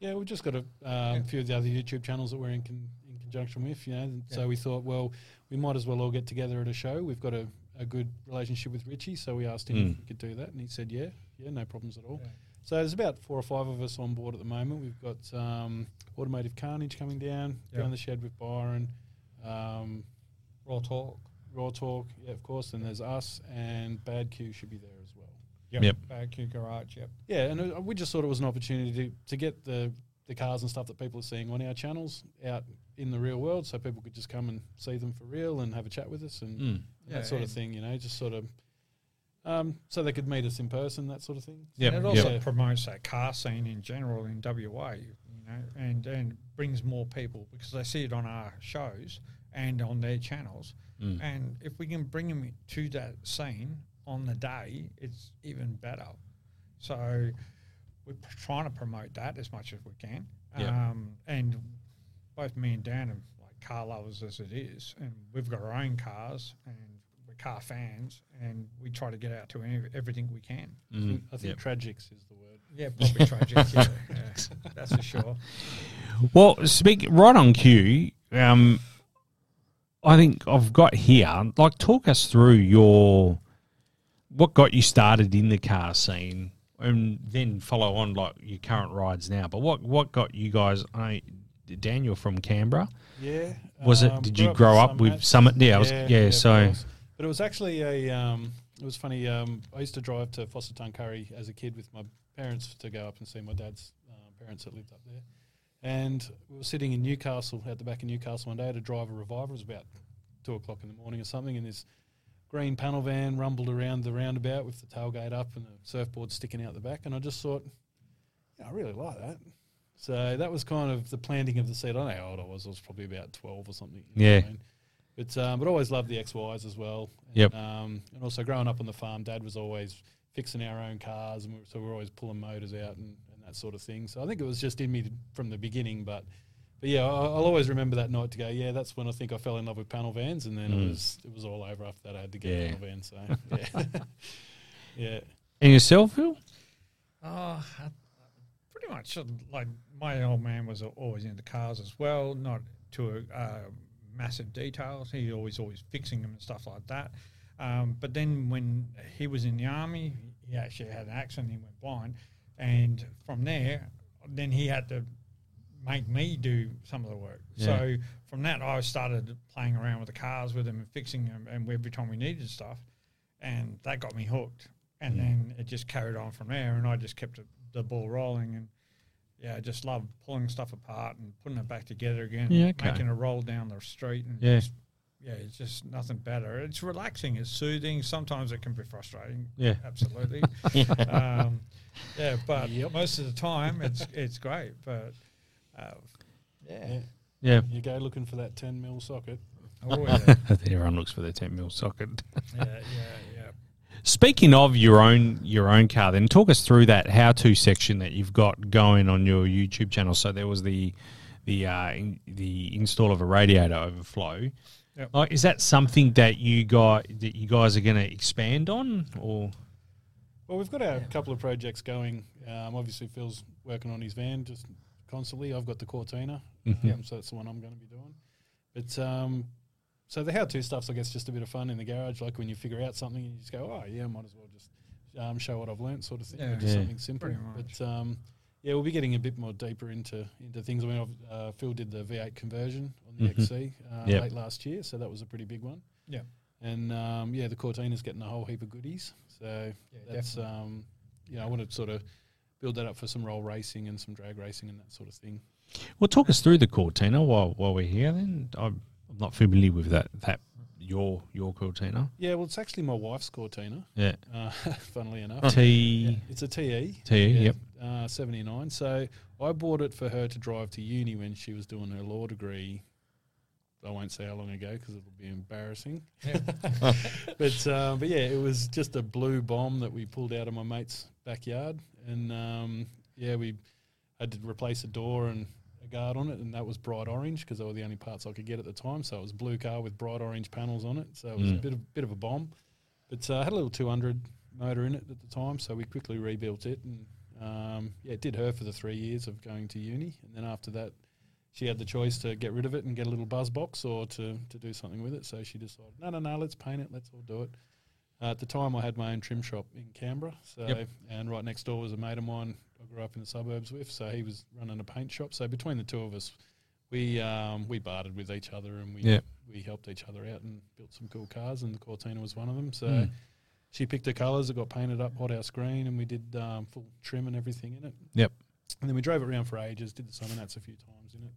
Yeah, we've just got a um, few of the other YouTube channels that we're in, con- in conjunction with, you know. and So we thought, well, we might as well all get together at a show. We've got a, a good relationship with Richie, so we asked him Mm. if we could do that, and he said, yeah, yeah, no problems at all. Yeah. So there's about four or five of us on board at the moment. We've got um, Automotive Carnage coming down, Yeah. down the shed with Byron, um, Raw talk. Raw Talk, yeah, of course, and there's us, and Bad Q should be there as well. Yep. Bad Q Garage. Yep. Yeah, and uh, we just thought it was an opportunity to, to get the, the cars and stuff that people are seeing on our channels out in the real world so people could just come and see them for real and have a chat with us and Mm. Yeah, that sort of thing, you know, just sort of um, so they could meet us in person, that sort of thing. Yep. And it also Yep. promotes that car scene in general in WA, you know, and and brings more people because they see it on our shows and on their channels. Mm. And if we can bring them to that scene on the day, it's even better. So we're trying to promote that as much as we can. Yep. Um, and both me and Dan are like car lovers as it is, and we've got our own cars and we're car fans, and we try to get out to any, everything we can. Mm. I think Yep. tragics is the word. Yeah, probably tragic. Yeah, yeah, that's for sure. Well, speak right on cue. Um, I think I've got here. Like, talk us through your what got you started in the car scene, and then follow on like your current rides now. But what what got you guys? I Daniel from Canberra. Yeah. Was it? Did you grow up with Summit? Yeah, I was, yeah. of so but it was actually a. Um, it was funny. Um, I used to drive to Forster Tuncurry as a kid with my parents to go up and see my dad's uh, parents that lived up there. And we were sitting in Newcastle at the back of Newcastle one day to drive a reviver. It was about two o'clock in the morning or something, and this green panel van rumbled around the roundabout with the tailgate up and the surfboard sticking out the back. And I just thought, yeah, I really like that. So that was kind of the planting of the seed. I don't know how old I was. I was probably about twelve or something. you know Yeah. I mean? But um, but always loved the XYs as well. And, Yep. Um, and also growing up on the farm, Dad was always fixing our own cars, and we, so we were always pulling motors out and, and that sort of thing. So I think it was just in me from the beginning. But but yeah, I, I'll always remember that night to go. Yeah, that's when I think I fell in love with panel vans, and then Mm. it was it was all over after that. I had to get Yeah. a panel van. So yeah, yeah. and yourself, Phil. Oh, I- pretty much like my old man was always into cars as well, not to a uh, massive details. He always always fixing them and stuff like that. Um, but then when he was in the army, he actually had an accident. He went blind, and from there, then he had to make me do some of the work. Yeah. So from that, I started playing around with the cars with him and fixing them, and every time we needed stuff, and that got me hooked. And then it just carried on from there, and I just kept it, the ball rolling. And yeah, I just love pulling stuff apart and putting it back together again, Yeah, okay. making a roll down the street, and Yeah. just, yeah, it's just nothing better. It's relaxing, it's soothing. Sometimes it can be frustrating. Yeah. absolutely. um, yeah, but most of the time it's it's great. But uh, yeah. Yeah. You go looking for that ten mil socket. oh yeah, Everyone looks for their 10 mil socket. yeah, yeah, yeah. Speaking of your own your own car, then talk us through that how to section that you've got going on your YouTube channel. So there was the the uh, in, the install of a radiator overflow. Yep. Like, is that something that you got that you guys are going to expand on, or Well, we've got a couple of projects going. Um, obviously, Phil's working on his van just constantly. I've got the Cortina, Mhm. um, so that's the one I'm going to be doing. But um, so the how-to stuff's, I guess, just a bit of fun in the garage. Like when you figure out something, you just go, "Oh, yeah, might as well just um, show what I've learnt," sort of thing. Yeah. Just Yeah. something simple. But um, Yeah, we'll be getting a bit more deeper into into things. I mean, I've, uh, Phil did the V8 conversion on the Mhm. XC uh, Yep. late last year, so that was a pretty big one. Yeah. And um, yeah, the Cortina's getting a whole heap of goodies. So Yeah, that's definitely. um, you know, I want to sort of build that up for some roll racing and some drag racing and that sort of thing. Well, talk us through the Cortina while while we're here. Then I'm, I'm not familiar with that that your your Cortina. Yeah, well, it's actually my wife's Cortina. Yeah, Uh, funnily enough, T Yeah, it's a TE. TE, yeah, yep. Uh, 79. So I bought it for her to drive to uni when she was doing her law degree. I won't say how long ago because it'll be embarrassing. but uh, but yeah, it was just a blue bomb that we pulled out of my mate's backyard, and um, yeah, we had to replace a door and a guard on it, and that was bright orange because they were the only parts I could get at the time. So it was a blue car with bright orange panels on it. So it was a Mm. bit of bit of a bomb, but uh, had a little 200 motor in it at the time, so we quickly rebuilt it, and um, yeah, it did her for the three years of going to uni, and then after that. She had the choice to get rid of it and get a little buzz box or to, to do something with it. So she decided, no, no, no, let's paint it. Let's all do it. Uh, at the time, I had my own trim shop in Canberra. So, Yep. and right next door was a mate of mine I grew up in the suburbs with. So he was running a paint shop. So between the two of us, we um, we bartered with each other and we Yep. we helped each other out and built some cool cars. And the Cortina was one of them. So Mm. she picked her colours. It got painted up hot house green, and we did um, full trim and everything in it. Yep. And then we drove it around for ages. Did the Summernats a few times in it,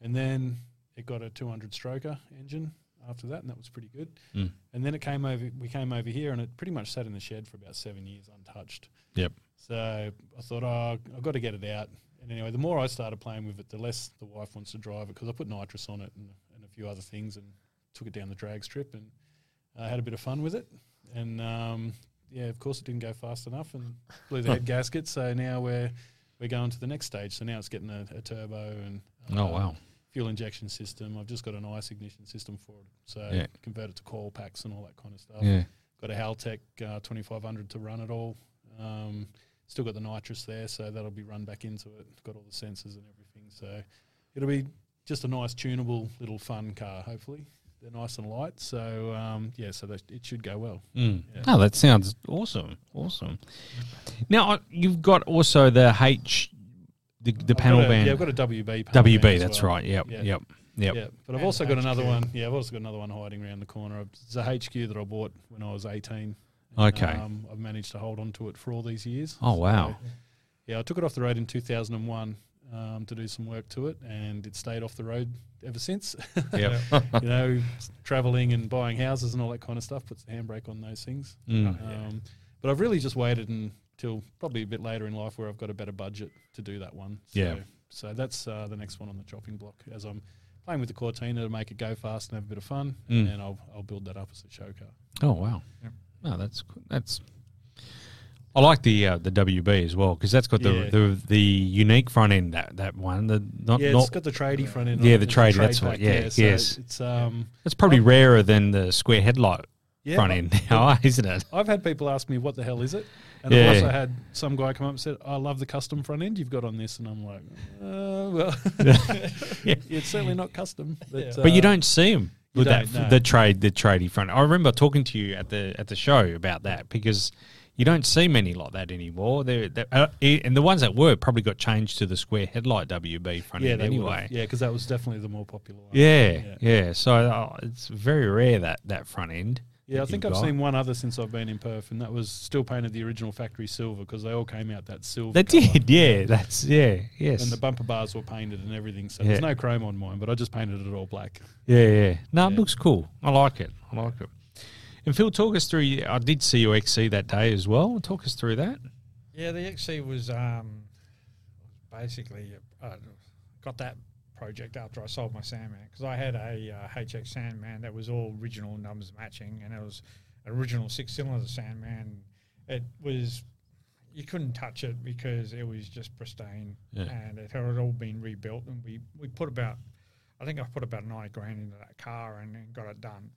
and then it got a 200 stroker engine after that, and that was pretty good. Mm. And then it came over. We came over here, and it pretty much sat in the shed for about seven years untouched. Yep. So I thought, oh, I've got to get it out. And anyway, the more I started playing with it, the less the wife wants to drive it because I put nitrous on it and, and a few other things, and took it down the drag strip and uh, had a bit of fun with it. And um, yeah, of course, it didn't go fast enough and blew the head gasket. So now we're we're going to the next stage. So now it's getting a, a turbo and Oh um, wow. Fuel injection system. I've just got an ice ignition system for it, so Yeah. convert it to coil packs and all that kind of stuff. Yeah. Got a Haltech uh, 2500 to run it all. Um, still got the nitrous there, so that'll be run back into it. Got all the sensors and everything, so it'll be just a nice tunable little fun car. Hopefully, they're nice and light. So um, yeah, so that, it should go well. Mm. Yeah. Oh, that sounds awesome. Awesome. Now you've got also the H, the, the panel got a, band. Yeah, I've got a WB. panel WB. That's well. right. Yep. Yeah. Yep. Yep. Yeah, but I've And also got another one. Yeah, I've also got another one hiding around the corner. It's a HQ that I bought when I was 18. Okay. Um, I've managed to hold on to it for all these years. Oh wow. So, yeah, I took it off the road in 2001 um, to do some work to it, and it stayed off the road ever since. Yep. you know, traveling and buying houses and all that kind of stuff puts the handbrake on those things. Mm. Um, but I've really just waited until probably a bit later in life where I've got a better budget to do that one. So, Yeah. So that's uh, the next one on the chopping block as I'm playing with the Cortina to make it go fast and have a bit of fun, Mm. and I'll I'll build that up as a show car. Oh wow. Yep. No, that's that's. I like the uh, the WB as well because that's got the, Yeah. the the unique front end that that one the not yeah, not it's got the tradie front end. Yeah, it, the it's tradie, trade that's right, back, yeah, so yes. It's um it's probably rarer than the square headlight yeah, front end now, isn't it? I've had people ask me what the hell is it, and Yeah. I've also had some guy come up and said, "I love the custom front end you've got on this," and I'm like, uh, "Well, Yeah. it's certainly not custom." But, But you uh, don't see them you with that no. the trade the tradie front. I remember talking to you at the at the show about that because you don't see many like that anymore. They're, they're, uh, and the ones that were probably got changed to the square headlight WB front Yeah, end they anyway. anyway. Yeah, because that was definitely the more popular one. Yeah, Yeah. yeah. So uh, it's very rare that that front end. Yeah, I think I've got. seen one other since I've been in Perth, and that was still painted the original factory silver because they all came out that silver. They colour. did, yeah. That's yeah, yes, And the bumper bars were painted and everything, so Yeah. there's no chrome on mine, but I just painted it all black. yeah, yeah. No, it looks cool. I like it. I like it. And Phil, talk us through. I did see your XC that day as well. Talk us through that. Yeah, the XC was um, basically uh, got that project after I sold my Sandman because I had a uh, HX Sandman that was all original numbers matching, and it was an original six cylinder Sandman. It was you couldn't touch it because it was just pristine, Yeah. and it had all been rebuilt. And we we put about I think I put about ninety grand into that car and, and got it done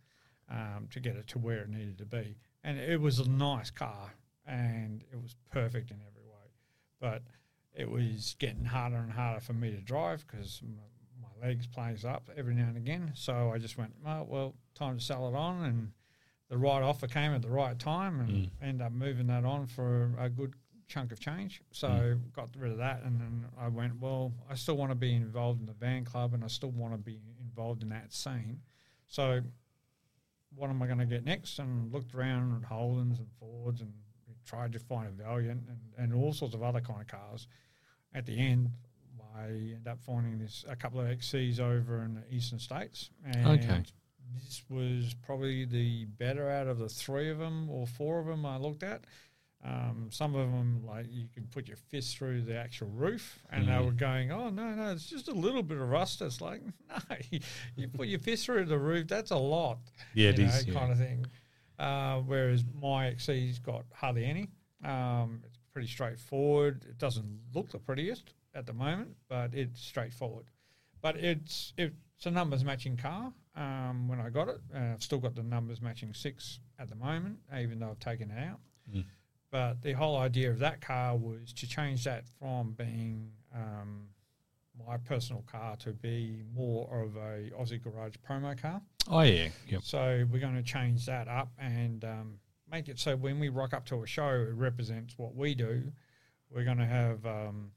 um, to get it to where it needed to be. And it was a nice car and it was perfect in every way. But it was getting harder and harder for me to drive because legs plays up every now and again. So I just went, oh, well, time to sell it on. And the right offer came at the right time and Mm. ended up moving that on for a good chunk of change. So got rid of that, and then I went, well, I still want to be involved in the van club, and I still want to be involved in that scene. So what am I going to get next? And looked around at Holdens and Fords and tried to find a Valiant and, and all sorts of other kind of cars. At the end, I ended up finding this a couple of XCs over in the eastern states, and Okay. this was probably the better out of the three of them or four of them I looked at. Um, some of them, like you could put your fist through the actual roof, and they Mm. were going, "Oh no, no, it's just a little bit of rust." It's like, no, you, put your fist through the roof, that's a lot Yeah, it you is. know, yeah. kind of thing. Uh, whereas my XC's got hardly any. Um, it's pretty straightforward. It doesn't look the prettiest at the moment, but it's straightforward. But it's it's a numbers matching car. Um, when I got it, uh, I've still got the numbers matching six at the moment, even though I've taken it out. Mm. But the whole idea of that car was to change that from being um, my personal car to be more of a Aussie Garage promo car. Oh yeah. Yep. So we're going to change that up and um, make it so when we rock up to a show, it represents what we do. We're going to have um,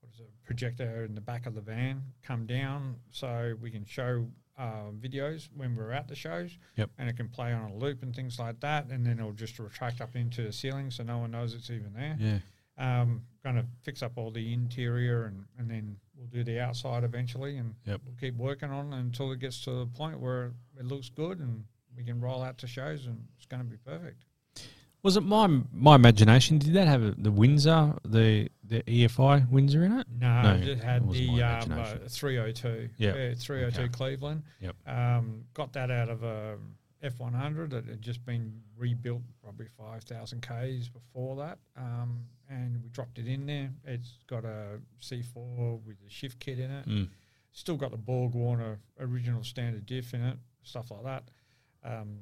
what is it, a projector in the back of the van come down so we can show uh, videos when we're at the shows. Yep. And it can play on a loop and things like that. And then it'll just retract up into the ceiling so no one knows it's even there. Yeah. Um, going to fix up all the interior and, and then we'll do the outside eventually and Yep. we'll keep working on it until it gets to the point where it looks good and we can roll out to shows and it's going to be perfect. Was it my my imagination? Did that have a, the Windsor, the the EFI Windsor in it? No, No, it had it the um, uh, 302. Yep. Yeah, 302 Okay. Cleveland. Yep. Um, got that out of a F100 that had just been rebuilt probably 5,000 Ks before that. Um, and we dropped it in there. It's got a C4 with a shift kit in it. Mm. Still got the Borg Warner original standard diff in it, stuff like that. Um,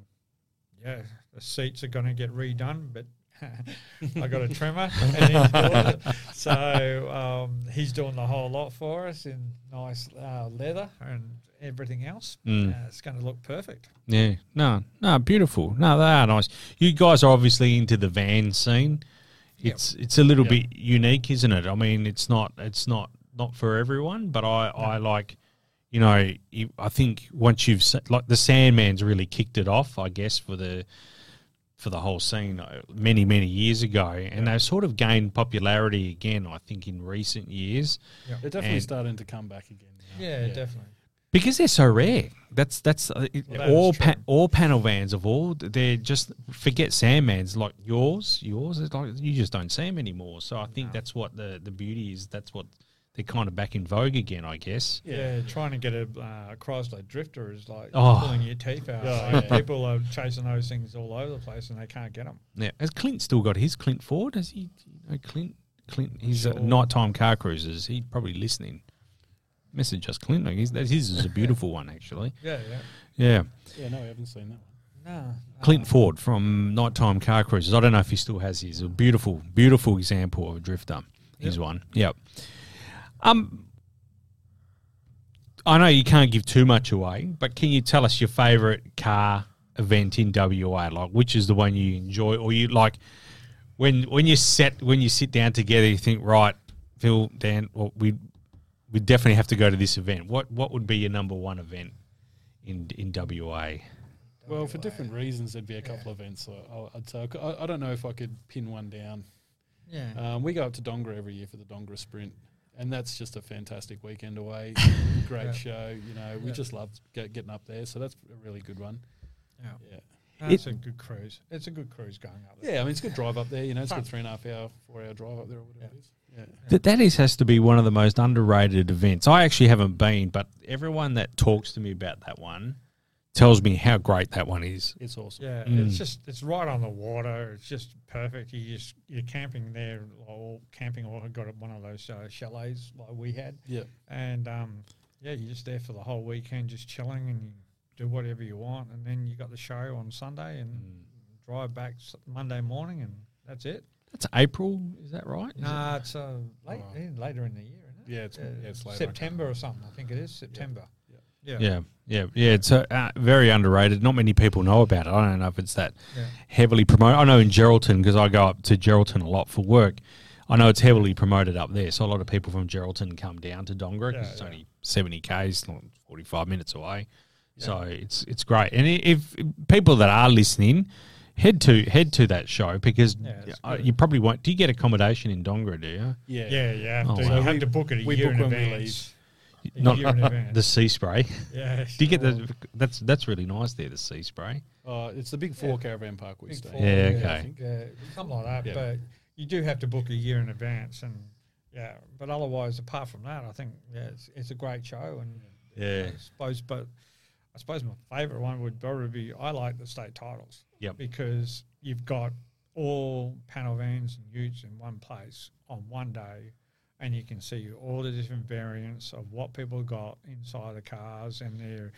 yeah, the seats are going to get redone, but I got a trimmer and he's doing it. So um, he's doing the whole lot for us in nice uh, leather and everything else. Mm. Uh, it's going to look perfect. Yeah. No. No. Beautiful. No, they are nice. You guys are obviously into the van scene. Yep. It's it's a little Yep. bit unique, isn't it? I mean, it's not it's not not for everyone, but I I like. You know, I think once you've like the Sandman's really kicked it off, I guess for the for the whole scene uh, many many years ago, and they've sort of gained popularity again. I think in recent years They're definitely And- starting to come back again. now. Yeah, definitely. because they're so rare. That's that's uh, Well, that all pa- all panel vans of all. They're just forget Sandman's like yours. Yours is like you just don't see them anymore. So I think No. that's what the the beauty is. That's what they're kind of back in vogue again. I guess. Yeah, trying to get a uh, Chrysler Drifter is like Oh. pulling your teeth out. Yeah, Like, yeah. People are chasing those things all over the place and they can't get them. Yeah. Has Clint still got his Clint Ford? Has he? You know, Clint. Clint. His uh, Sure. nighttime car cruisers. He probably listening. Message us, Clint. Like, his, that- his is a beautiful one, actually. Yeah, yeah. Yeah. Yeah, no, I haven't seen that one. No. Clint Ford from Nighttime Car Cruisers. I don't know if he still has his. A beautiful, beautiful example of a drifter. His Yep. one. Yep. Um, I know you can't give too much away, but can you tell us your favourite car event in WA? Like, which is the one you enjoy, or you like when when you set when you sit down together, you think, right, Phil, Dan, well, we we definitely have to go to this event. What what would be your number one event in in WA? Well, for different reasons, there'd be a couple of events. So I- I'd say I, I don't know if I could pin one down. Yeah. Um, we go up to Dongara every year for the Dongara Sprint, and that's just a fantastic weekend away. Great Yeah. show, show, you know. We Yeah. just love get, getting up there, so that's a really good one. yeah. Yeah, That's a good cruise. It's a good cruise going up there. yeah. I mean, it's a good drive up there. You know, it's a good three and a half hour, four hour drive up there or whatever Yeah. it is. Yeah. That that is has to be one of the most underrated events. I actually haven't been, but everyone that talks to me about that one tells me how great that one is. It's awesome. Yeah, Mm. it's just it's right on the water. It's just perfect. You just you're camping there, or camping, or got one of those uh, chalets like we had, Yeah. and um, yeah, you're just there for the whole weekend, just chilling, and you do whatever you want, and then you got the show on Sunday, and drive back Monday morning, and that's it. That's April, is that right? Is Nah, it's uh, late, Oh. later in the year, isn't it? Yeah, it's- yeah, it's later, September or something. I think it is September. Yeah. Yeah. Yeah, yeah, yeah. It's uh, uh, very underrated. Not many people know about it. I don't know if it's that Yeah. heavily promoted. I know in Geraldton because I go up to Geraldton a lot for work. I know it's heavily promoted up there, so a lot of people from Geraldton come down to Dongara because Yeah, it's yeah. only seventy k's, not forty five minutes away. So it's it's great. And i- if people that are listening, head to head to that show because Yeah, uh, you probably won't. Do you get accommodation in Dongara? Do you? Yeah. Yeah, yeah. Oh, you wow. have to book it a we year book in when we advance. A Not year in advance. the sea spray. yeah. Do you get the? That's that's really nice there. The sea spray. Uh, it's the big four caravan park we Big stay. four, in. Yeah, I okay. think, Yeah, something like that. Yeah. But you do have to book a year in advance, and yeah. But otherwise, apart from that, I think yeah, it's, it's a great show, and Yeah. I suppose. But I suppose my favourite one would probably be I like the state titles. Yep. Because you've got all panel vans and utes in one place on one day. And you can see all the different variants of what people got inside the cars and their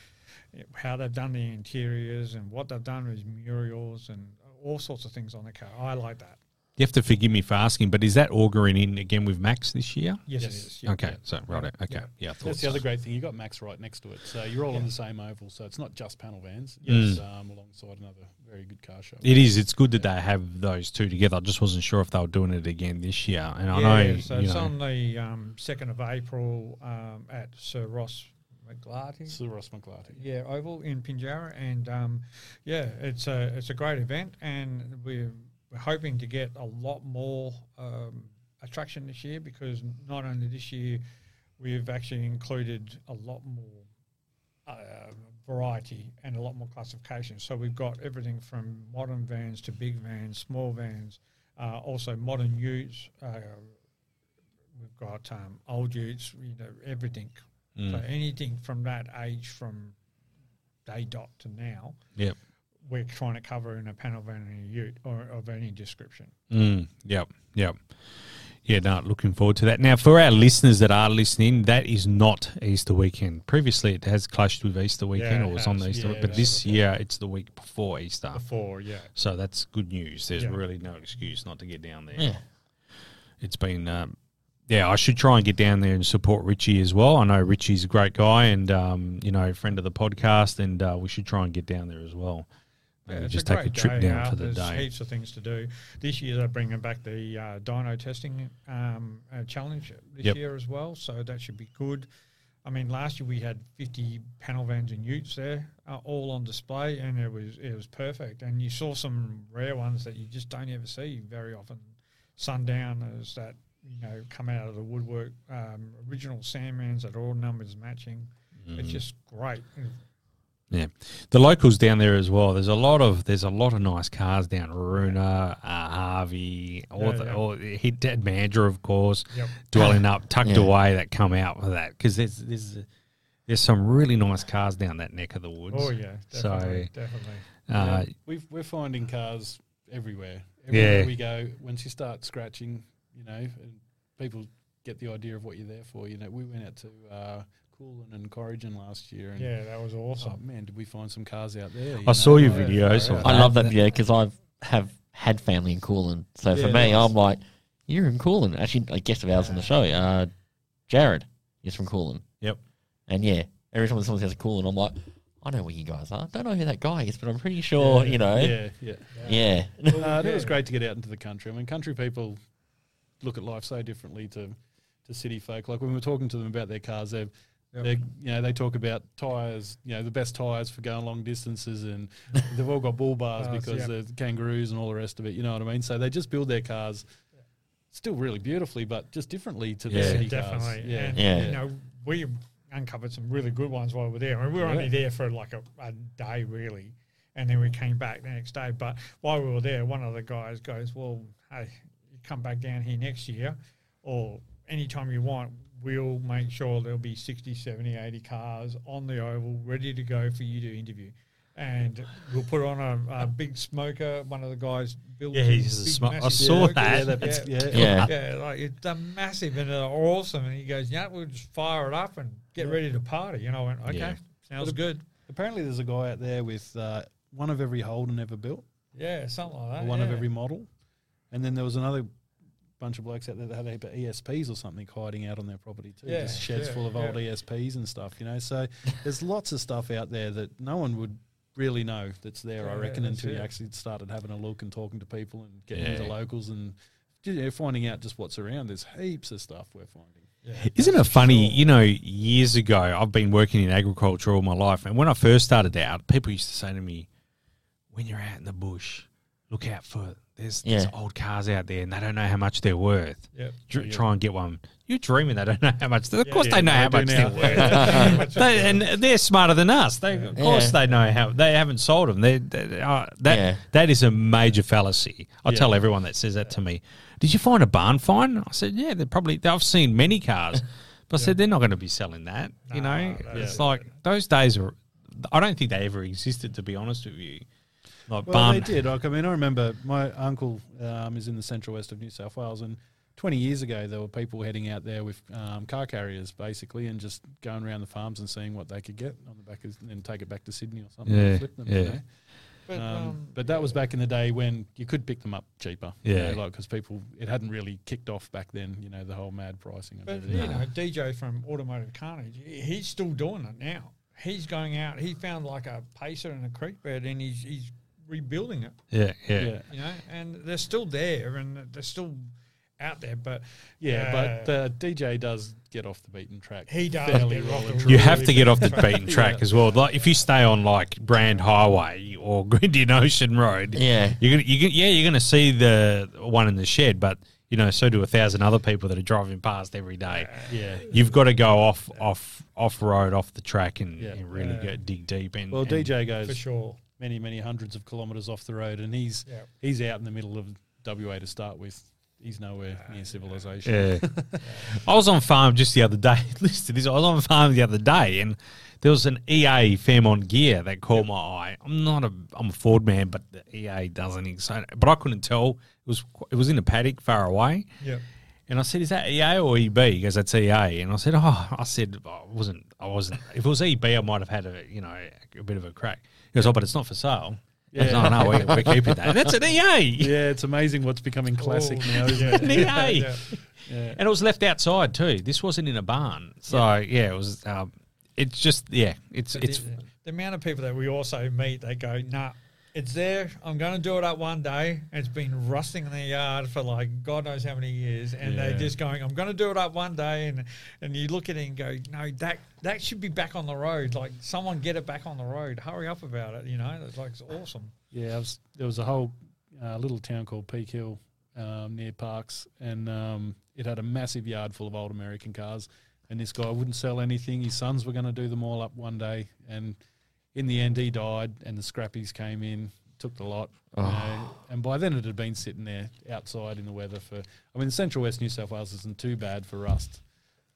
how they've done the interiors and what they've done with murals and all sorts of things on the car. I like that. You have to forgive me for asking, but is that auguring in again with Max this year? Yes, Yes. it is. Yeah. okay, so right, okay, Yeah. yeah. I thought That's the other great thing. You got Max right next to it, so you're all on the same oval. So it's not just panel vans. Mm. Um, alongside another very good car show. It is. It's good that they have those two together. I just wasn't sure if they were doing it again this year. And I Yeah, know, so it's know, on the um, 2nd of April um, at Sir Ross McLarty. Sir Ross McLarty. Yeah, Oval in Pinjarra, and um, yeah, it's a it's a great event, and we're we're hoping to get a lot more um, attraction this year because not only this year we've actually included a lot more uh, variety and a lot more classifications. So we've got everything from modern vans to big vans, small vans, uh, also modern utes. Uh, we've got um, old utes, you know, everything. Mm. So anything from that age, from day dot to now, Yep. We're trying to cover in a panel van and a ute or of any description. Mm, yep. Yep. Yeah, no, looking forward to that. Now, for our listeners that are listening, that is not Easter weekend. Previously, it has clashed with Easter weekend it or was on the Easter, Yeah, but yeah. this year it's the week before Easter. Before, yeah. So that's good news. There's Yeah. really no excuse not to get down there. Yeah. It's been, um, yeah, I should try and get down there and support Richie as well. I know Richie's a great guy and, um, you know, friend of the podcast, and uh, we should try and get down there as well. Maybe Yeah, just take a great trip day down for the There's day. heaps of things to do. This year they're bringing back the uh, dyno testing um, uh, challenge this Yep. year as well, so that should be good. I mean, last year we had 50 panel vans and utes there, uh, all on display, and it was it was perfect. And you saw some rare ones that you just don't ever see very often. Sundowners that you know come out of the woodwork, um, original Sandmans that are all numbers matching. Mm. It's just great. Yeah, the locals down there as well. There's a lot of there's a lot of nice cars down Runa, uh, Harvey, all Yeah, the, yeah. all, he Dad Mandurah, of course, Yep. Dwellingup tucked Yeah. away that come out for that because there's there's there's some really nice cars down that neck of the woods. Oh yeah, So, definitely, definitely. Uh, Yeah, we've, we're finding cars everywhere. Everywhere Yeah. we go, once you start scratching, you know, and people get the idea of what you're there for. You know, we went out to uh, Kulin and Corrigin last year, and Yeah, that was oh awesome. man, did we find some cars out there? you I saw your Like, videos. yeah. of I love that video because I have had family in Kulin. So for me. I'm like, you're in Kulin. Actually, a guest of ours on the show, uh, Jared, is from Kulin. Yep. And yeah, every time someone says Kulin, I'm like, I know where you guys are. Don't know who that guy is, but I'm pretty sure, you know. Yeah, yeah. Yeah. Uh, it was great to get out into the country. I mean, country people look at life so differently to, to city folk. Like when we're talking to them about their cars, they've, Yep. they you know they talk about tires, you know, the best tires for going long distances, and they've all got bull bars Bars, because yep. they're kangaroos and all the rest of it. You know what I mean? So they just build their cars still really beautifully, but just differently to Yeah. the city definitely. cars. Yeah, And, Yeah. you know, we uncovered some really good ones while we were there. I mean, we were only there for like a, a day, really. And then we came back the next day. But while we were there, one of the guys goes, Well, hey, you come back down here next year or anytime you want, we'll make sure there'll be 60, 70, 80 cars on the oval ready to go for you to interview. And we'll put on a, a big smoker. One of the guys built Yeah, he's a smoker. I saw that. Yeah, that's- yeah. Yeah. Yeah, like it's a massive and they're awesome. And he goes, "Yeah, we'll just fire it up and get ready to party." And I went, "Okay, Yeah. sounds good." Apparently, there's a guy out there with uh, one of every Holden ever built. Yeah, something like or that. one of every model. And then there was another bunch of blokes out there that have a heap of ESPs or something hiding out on their property too. Yeah, Just sheds yeah, full of old. ESPs and stuff, you know. So there's lots of stuff out there that no one would really know that's there, I reckon, that's until you actually started having a look and talking to people and getting Yeah. into locals and you know, finding out just what's around. There's heaps of stuff we're finding. Yeah, Isn't it funny? sure. You know, years ago, I've been working in agriculture all my life, and when I first started out, people used to say to me, "When you're out in the bush, look out for there's, there's old cars out there, and they don't know how much they're worth. Yep. Dr- Try and get one. You're dreaming they don't know how much. Of course, yeah, they know they how much now. they're worth. they, and they're smarter than us. They, of course, Yeah. they know how. They haven't sold them. They, they uh, that Yeah. that is a major fallacy. I Yeah. tell everyone that says that to me. Did you find a barn find? I said, yeah. They're probably. I've seen many cars, but I said they're not going to be selling that. You No, know, no, it's yeah. like those days are. I don't think they ever existed. To be honest with you, like Well, barn. they did. Like, I mean, I remember my uncle um, is in the central west of New South Wales, and 20 years ago, there were people heading out there with um, car carriers, basically, and just going around the farms and seeing what they could get on the back of, and then take it back to Sydney or something Yeah, flip them. yeah. You know? But, Um, um, but that was back in the day when you could pick them up cheaper. you Yeah. know, like because people, it hadn't really kicked off back then. You know, the whole mad pricing But everything. you know, DJ from Automotive Carnage, he's still doing it now. He's going out. He found like a pacer in a creek bed, and he's he's rebuilding it. yeah, yeah, yeah. You know, and they're still there, and they're still out there. But Yeah, but uh, uh, DJ does get off the beaten track. he does. fairly get well and You have to get off the beaten track as well. Like if you stay on like Brand Highway or Indian Ocean Road, Yeah. you're gonna, you yeah, you're gonna see the one in the shed, but you know, so do a thousand other people that are driving past every day. Yeah. You've got to go off, off, off road, off the track, and, Yeah. and really Yeah. go dig deep. And Well, and- DJ goes for sure. Many, many hundreds of kilometres off the road, and he's Yeah. he's out in the middle of WA to start with. He's nowhere ah, near civilization. Yeah. I was on farm just the other day. Listen to this. I was on farm the other day, and there was an EA Fairmont Ghia that caught my eye. I'm not a I'm a Ford man, but the EA doesn't exist. But I couldn't tell. It was it was in a paddock far away, Yeah. and I said, "Is that EA or EB?" He goes, "That's EA." And I said, "Oh," I said, "I wasn't. I wasn't. If it was EB, I might have had a you know a bit of a crack." He goes, "Oh, but it's not for sale." Yeah. No, no, we're, we're keeping that. That's an EA. Yeah, it's amazing what's becoming classic Oh, now, isn't yeah. it? An EA. Yeah. Yeah. And it was left outside too. This wasn't in a barn. So yeah, it was. Um, it's just yeah. It's But it's the, the amount of people that we also meet, they go, "Nah, it's there. I'm going to do it up one day." It's been rusting in the yard for like God knows how many years, and Yeah. they're just going, "I'm going to do it up one day." And and you look at it and go, "No, that that should be back on the road. Like someone get it back on the road. Hurry up about it." You know, it's like it's awesome. Yeah, was, there was a whole uh, little town called Peak Hill um, near Parkes, and um, it had a massive yard full of old American cars. And this guy wouldn't sell anything. His sons were going to do them all up one day, and in the end, he died. And the scrappies came in, took the lot, you know, and by then it had been sitting there outside in the weather for. I mean, Central West New South Wales isn't too bad for rust,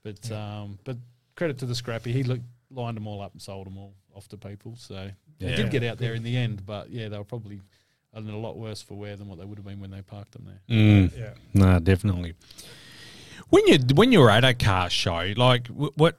but um, but credit to the scrappy, he looked, lined them all up and sold them all off to people. So they did get out there in the end, but yeah, they were probably a lot worse for wear than what they would have been when they parked them there. mm, Yeah. no, definitely. When you when you're at a car show, like wh- what,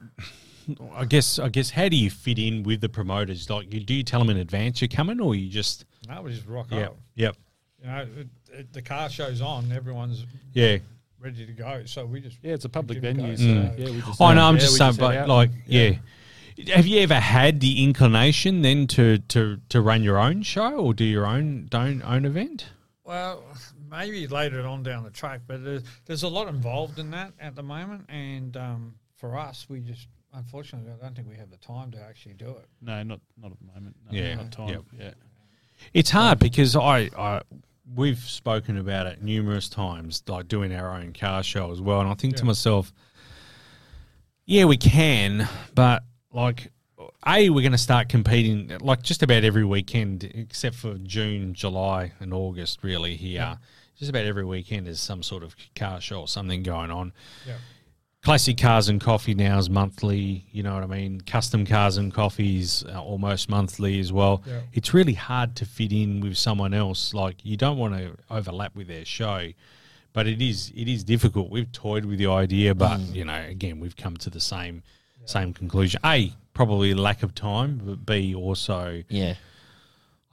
I guess I guess how do you fit in with the promoters? Like, you, do you tell them in advance you're coming, or you just No, we just rock yeah, up. yep, You know, it, it, the car show's on. Everyone's yeah. ready to go. So we just Yeah, it's a public Give it a venue, go. so Mm. yeah, we just. Oh no, I'm yeah, just saying, but out like, and- yeah. Have you ever had the inclination then to, to, to run your own show or do your own don't own event? Well, maybe later on down the track, but there's, there's a lot involved in that at the moment, and um, for us, we just unfortunately I don't think we have the time to actually do it. No, not not at the moment. No, Yeah, not time. yep. Yeah, It's hard because I, I we've spoken about it numerous times, like doing our own car show as well. And I think to myself, yeah, we can, but like, a we're going to start competing like just about every weekend, except for June, July, and August. Really, here, just about every weekend is some sort of car show or something going on. Yeah. Classic Cars and Coffee now is monthly. You know what I mean? Custom Cars and Coffees uh, almost monthly as well. Yeah. It's really hard to fit in with someone else. Like you don't want to overlap with their show, but it is it is difficult. We've toyed with the idea, but you know, again, we've come to the same same conclusion. A probably lack of time, but B also Yeah.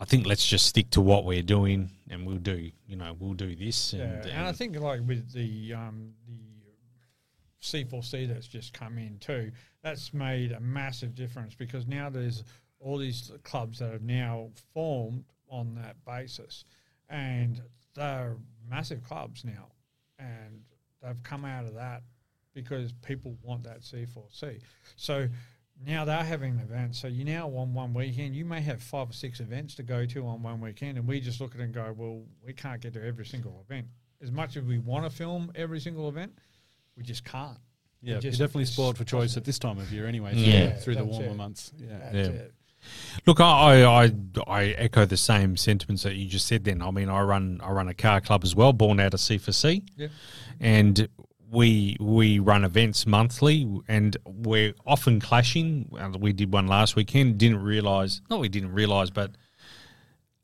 I think let's just stick to what we're doing, and we'll do. You know, we'll do this. And, Yeah, and I think like with the um, the C4C that's just come in too, that's made a massive difference because now there's all these clubs that have now formed on that basis, and they're massive clubs now, and they've come out of that because people want that C4C. So now they're having events. So you now on one weekend, you may have five or six events to go to on one weekend, and we just look at it and go, well, we can't get to every single event. As much as we want to film every single event, we just can't. Yeah, Just- you're definitely spoiled for choice at this time of year anyway. Yeah. through, through the warmer it. months. Yeah, That's Yeah. it. Look, I, I I echo the same sentiments that you just said. Then I mean, I run I run a car club as well, born out of C4C, Yep. and we we run events monthly, and we're often clashing. Uh, We did one last weekend. Didn't realize, not we didn't realize, but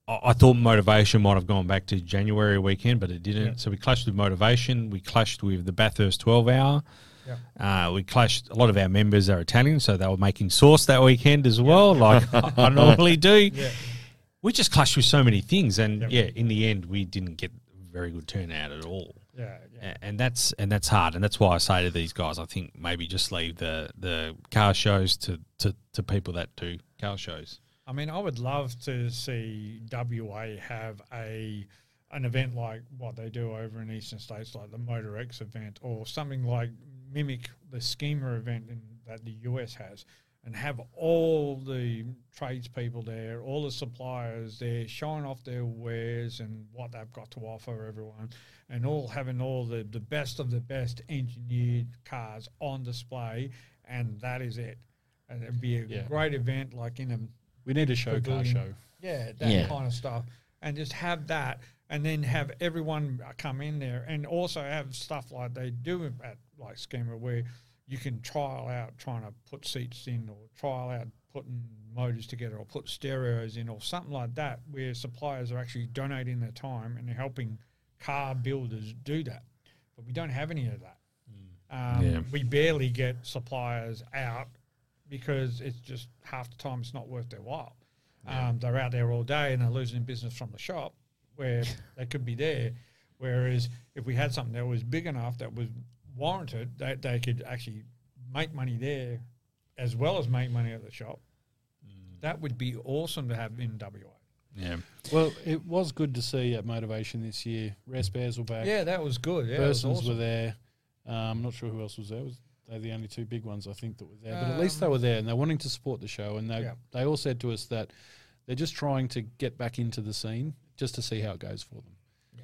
I, I thought Motorvation might have gone back to January weekend, but it didn't. Yep. So we clashed with Motorvation. We clashed with the Bathurst twelve hour. Yep. Uh, we clashed. A lot of our members are Italian, so they were making sauce that weekend as well, like I normally do. Yeah. We just clashed with so many things, and yeah, in the end, we didn't get very good turnout at all. Yeah. Yeah. And that's and that's hard, and that's why I say to these guys, I think maybe just leave the the car shows to to, to people that do car shows. I mean, I would love to see WA have a an event like what they do over in eastern states, like the Motorex event, or something like mimic the SEMA event in, that the US has, and have all the tradespeople there, all the suppliers there, showing off their wares and what they've got to offer everyone, and all having all the, the best of the best engineered cars on display, and that is it. And it'd be a Yeah. great event, like in a we need a show car show. yeah, that Yeah. kind of stuff, and just have that, and then have everyone come in there, and also have stuff like they do at like SEMA where you can trial out trying to put seats in, or trial out putting motors together, or put stereos in, or something like that, where suppliers are actually donating their time and helping car builders do that. But we don't have any of that. Um, Yeah. We barely get suppliers out because it's just half the time it's not worth their while. Um, they're out there all day and they're losing business from the shop where they could be there. Whereas if we had something that was big enough that was warranted, that they could actually make money there as well as make money at the shop. That would be awesome to have in WA. Yeah, Well, it was good to see at Motorvation this year. Rare Spares were back. Yeah, that was good. Yeah, it was awesome. were there. Um, I'm not sure who else was there. Was they the only two big ones I think that were there? But at least they Um, were there, and they're wanting to support the show. And they Yeah. they all said to us that they're just trying to get back into the scene just to see how it goes for them.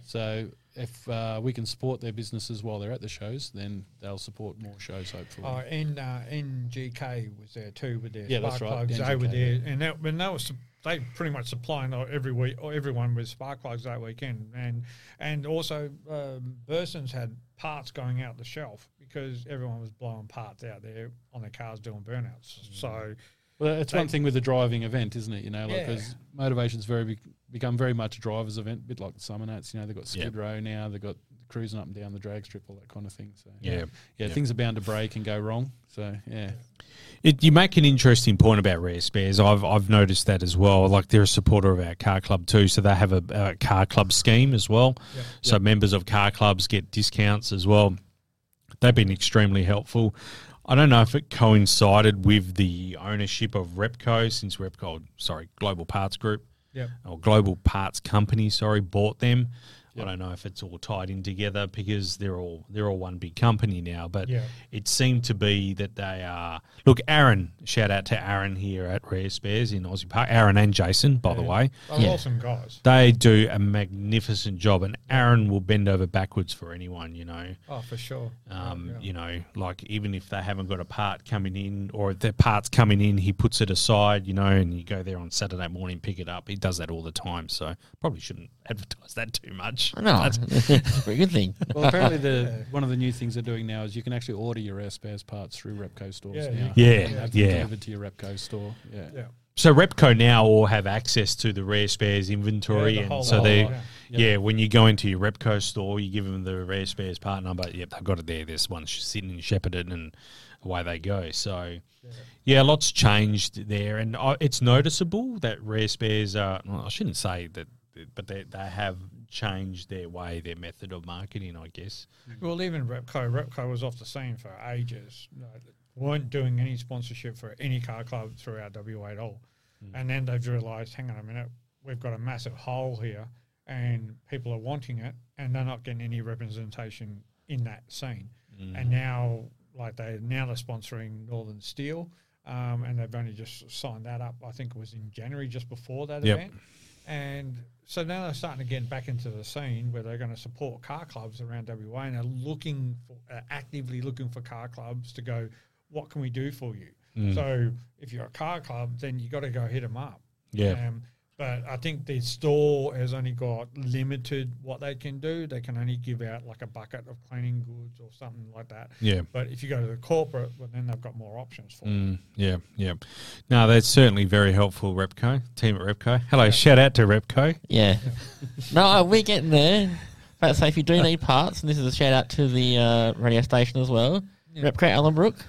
So if uh, we can support their businesses while they're at the shows, then they'll support more shows hopefully. Oh, and uh, NGK was there too with their Yeah, spark that's right, plugs. They NGK, were there, yeah. and that, they were sup- they pretty much supplying every week or everyone with spark plugs that weekend, and and also um, Burson's had parts going out the shelf because everyone was blowing parts out there on their cars doing burnouts. Mm. So Well, it's one thing with the driving event, isn't it? You know, Yeah. because Motorvation's very be- become very much a drivers' event, a bit like the Summernats. You know, they've got Yeah. Skid Row now, they've got cruising up and down the drag strip, all that kind of thing. So yeah. yeah, Yeah. things are bound to break and go wrong. So yeah, It, you make an interesting point about rare spares. I've I've noticed that as well. Like they're a supporter of our car club too, so they have a, a car club scheme as well. Yep. So members of car clubs get discounts as well. They've been extremely helpful. I don't know if it coincided with the ownership of Repco, since Repco, sorry, Global Parts Group yeah, or Global Parts Company, sorry, bought them. Yep. I don't know if it's all tied in together because they're all they're all one big company now. But Yeah. it seemed to be that they are. Look, Aaron, shout out to Aaron here at Rare Spares in Aussie Park. Aaron and Jason, by the way, they're Yeah. awesome guys. they do a magnificent job, and Aaron will bend over backwards for anyone. You know, Oh, for sure. um, Yeah. you know, like even if they haven't got a part coming in, or if their part's coming in, he puts it aside. You know, and you go there on Saturday morning, pick it up. He does that all the time. So probably shouldn't advertise that too much. No, That's- it's a very good thing. well, apparently the one of the new things they're doing now is you can actually order your air spares parts through Repco stores Yeah, now. you Yeah, And have them yeah. delivered to your Repco store. Yeah, Yeah. So Repco now all have access to the rare spares inventory, Yeah, the whole and so lot, they, yeah. yeah. when you go into your Repco store, you give them the rare spares part number. Yep, they've got it there. This one's sitting in Shepparton, and away they go. So, yeah, lots changed there, and uh, it's noticeable that rare spares are. Well, I shouldn't say that, but they they have changed their way, their method of marketing. I guess. Mm-hmm. Well, even Repco, Repco was off the scene for ages. Weren't doing any sponsorship for any car club throughout WA at all. Mm. And then they've realised, hang on a minute, we've got a massive hole here, and people are wanting it, and they're not getting any representation in that scene. Mm. And now, like they now they're sponsoring Northern Steel, um, and they've only just signed that up. I think it was in January, just before that Yep. event. And so now they're starting to get back into the scene where they're going to support car clubs around WA and they're looking for, uh, actively looking for car clubs to go, what can we do for you? So if you're a car club, then you got to go hit them up. Yeah. Um, but I think the store has only got limited what they can do. They can only give out like a bucket of cleaning goods or something like that. Yeah. But if you go to the corporate, well, then they've got more options for you. Mm, yeah, yeah. No, that's certainly very helpful, Repco, team at Repco. Hello, shout out to Repco. Yeah. no, we're getting there. But so if you do need parts, and this is a shout out to the uh, radio station as well, Yeah. Repco Ellenbrook.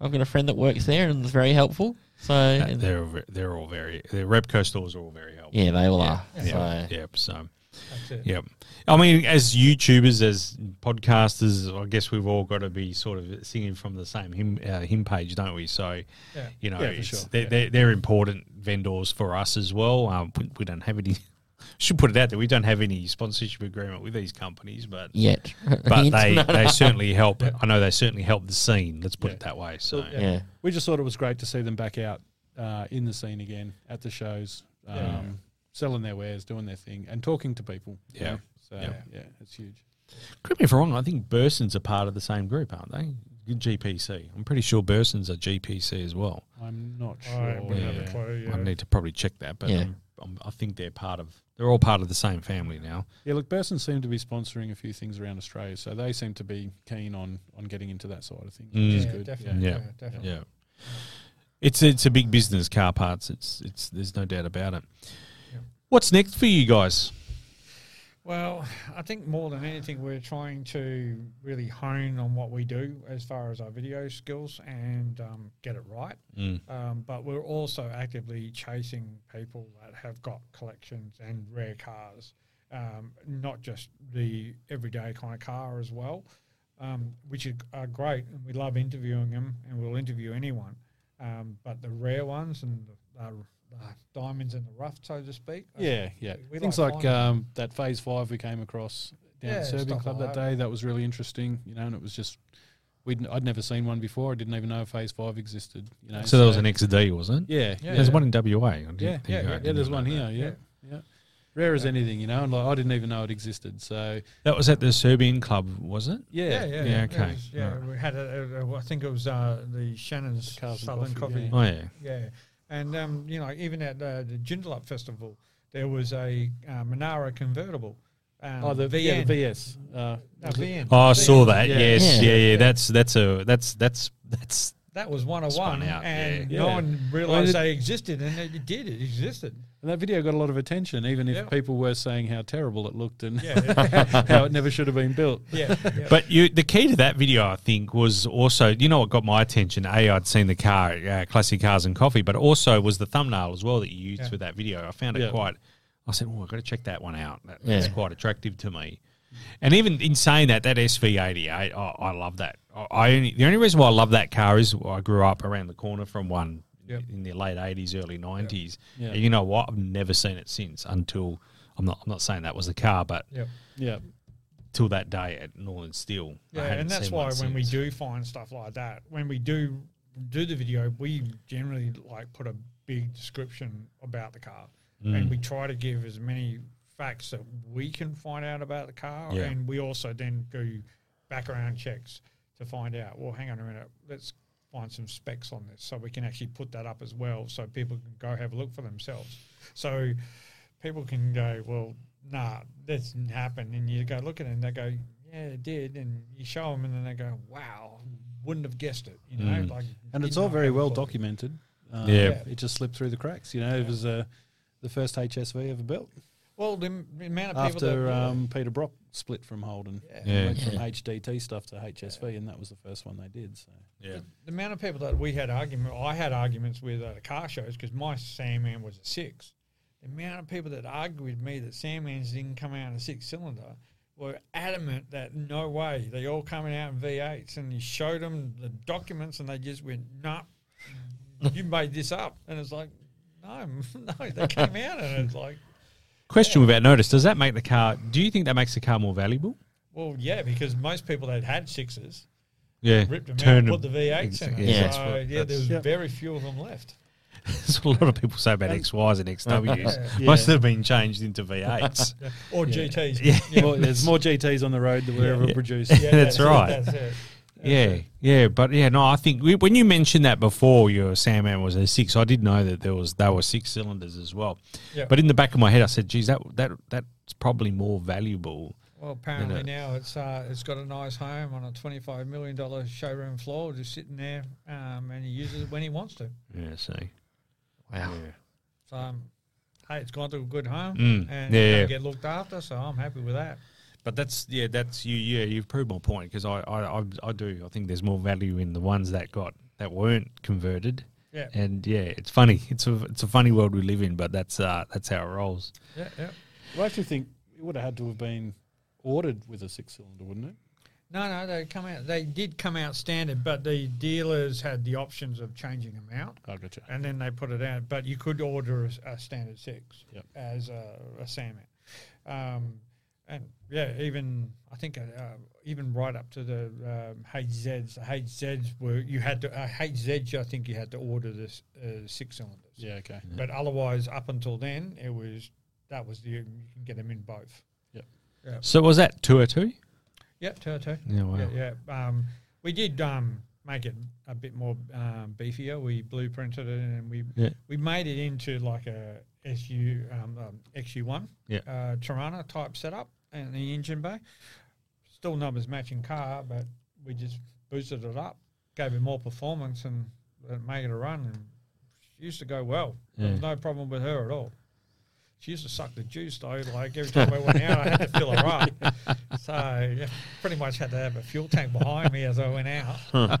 I've got a friend that works there and is very helpful. So Uh, they're all ve- they're all very the Repco stores are all very helpful. yeah, they all yeah, are. yeah, So yeah. So That's it. Yep. I mean, as YouTubers, as podcasters, I guess we've all got to be sort of singing from the same hymn, uh, hymn page, don't we? So, Yeah. you know, Yeah, sure. they're, Yeah. they're, they're important vendors for us as well. Um, we, we don't have any, should put it out there, we don't have any sponsorship agreement with these companies, but yet, but they, No, they no. certainly help. I know they certainly help the scene, let's put it that way. So, Yeah. yeah. We just thought it was great to see them back out uh, in the scene again at the shows, um, Yeah. selling their wares, doing their thing, and talking to people. you Yeah. know. So Yeah. yeah, it's huge. correct me if I'm wrong, I think Burson's a part of the same group, aren't they? GPC. I'm pretty sure Burson's a GPC as well. I'm not sure. wouldn't have a yeah. clue. Yeah. I need to probably check that, but Yeah. um, um, I think they're part of. They're all part of the same family now. Yeah, look, Burson seem to be sponsoring a few things around Australia, so they seem to be keen on on getting into that side of things, which Mm. is yeah, good. definitely. Yeah. Yeah, definitely. Yeah, it's it's a big business. Car parts. It's it's. There's no doubt about it. Yeah. What's next for you guys? Well, I think more than anything, we're trying to really hone on what we do as far as our video skills and um, get it right. Mm. Um, but we're also actively chasing people that have got collections and rare cars, um, not just the everyday kind of car as well, um, which are, great. And we love interviewing them, and we'll interview anyone. Um, but the rare ones and the, uh, the diamonds in the rough, so to speak. Yeah, yeah. We Things like like um, that Phase Five we came across down Yeah, at Serbian Club like that that. day. That was really interesting, you know, and it was just we'd I'd never seen one before. I didn't even know Phase Five existed. You know, So there was an XD, wasn't it? yeah, Yeah. There's one in WA. Yeah, yeah, yeah, yeah. There's know one that. here. Yeah, yeah. Rare as anything, you know, and like I didn't even know it existed. So That was at the Serbian club, was it? yeah, Yeah, yeah, Yeah, okay. was- yeah, Right. we had a, a, I think it was uh, the Shannon's Cars and Southern Coffee, Coffee. Oh yeah. Yeah, and um, you know, even at uh, the Joondalup Festival, there was a uh, Monaro convertible. Um, Oh, the VN. yeah, the VS. Uh, No, VN. Oh, I VN. saw that. Yeah. Yes. Yeah. Yeah. Yeah. Yeah. That's that's a that's that's that's That was one of Spun one, out, and yeah. no Yeah. one realised Well, it- they existed, and it did. It existed. and that video got a lot of attention, even if Yeah. people were saying how terrible it looked and Yeah, how it never should have been built. yeah. yeah. But you, the key to that video, I think, was also you know what got my attention. A, I'd seen the car, uh, classic cars and coffee, but also was the thumbnail as well that you used Yeah. for that video. I found it Yeah. quite. I said, "Oh, I've got to check that one out." That, That's quite attractive to me. And even in saying that, that SV88, I, I love that. I, I only the only reason why I love that car is I grew up around the corner from one Yep. in the late 80s, early 90s. Yeah. And you know what? I've never seen it since until I'm not. I'm not saying that was the car, but Yep. Yeah, till that day at Northern Steel. Yeah, and that's why when we do find stuff like that, when we do do the video, we generally like put a big description about the car, Mm. and we try to give as many facts that we can find out about the car, Yeah. and we also then do background checks to find out. Well, hang on a minute, let's find some specs on this, so we can actually put that up as well, so people can go have a look for themselves. So people can go, well, nah, this didn't happen. And you go look at it and they go, yeah, it did. And you show them and then they go, wow, wouldn't have guessed it. You know, Mm. like, and it's all very well documented. Um, Yeah. it just slipped through the cracks. You know, it was uh, the first HSV ever built Well, the, the amount of people after that, um, Peter Brock split from Holden. yeah. Yeah. Went from HDT stuff to HSV, and that was the first one they did. So Yeah. the amount of people that we had argument, I had arguments with at the car shows because my Sandman was a six. The amount of people that argued with me that Sandmans didn't come out in a six cylinder were adamant that no way they all coming out in V8s, and you showed them the documents, and they just went, "Nah, you made this up," and it's like, no, no, they came out, and it's like, Question without notice: Does that make the car? Do you think that makes the car more valuable? well, yeah, because most people that had sixes Yeah, ripped them turn out, them- put the V8s in it. Yeah, so what- yeah, there was Yep. very few of them left. That's what a lot of people say about XYs and XWs. Yeah. Most of them have been changed into V8s. Or Yeah. GTs. Yeah. More- there's more GTs on the road than we're ever Yeah. produced. Yeah, That's it, right. That's it. Yeah, yeah, but yeah, no, I think we, when you mentioned that before, your Sandman was a six. I did know that there was they were six cylinders as well. Yeah. But in the back of my head, I said, "Geez, that that that's probably more valuable." Well, apparently now it's uh, it's got a nice home on a twenty five million dollar showroom floor, just sitting there, um, and he uses it when he wants to. Yeah, see, Wow. So, um, hey, it's gone to a good home, Mm, and yeah, yeah. get looked after. So I'm happy with that. But that's yeah, that's you. Yeah, you've proved my point because I, I I I do. I think there's more value in the ones that got that weren't converted. Yeah, And yeah, it's funny. It's a it's a funny world we live in, but that's uh that's how it rolls. yeah, yeah. Well, I actually think it would have had to have been ordered with a six cylinder, wouldn't it? No, no, they come out. They did come out standard, but the dealers had the options of changing them out. I gotcha. and then they put it out. But you could order a, a standard six Yep. as a, a Sandman, um, and yeah, even I think uh, even right up to the um, HZs. The HZs were you had to uh, HZs. I think you had to order this uh, six cylinders. Yeah, okay. But otherwise, up until then, it was that was the you can get them in both. Yep. So was that two or two? Yep, Turto. Yeah, wow. Yeah, yeah. Um, we did um, make it a bit more um, beefier. We blueprinted it and we Yeah. we made it into like a SU um, um, XU one Yeah. uh, Torana type setup and the engine bay. Still numbers matching car, but we just boosted it up, gave it more performance, and it made it a run. And she used to go well. There was no problem with her at all. She used to suck the juice though. Like every time I went out, I had to fill her up. So yeah, pretty much had to have a fuel tank behind me as I went out.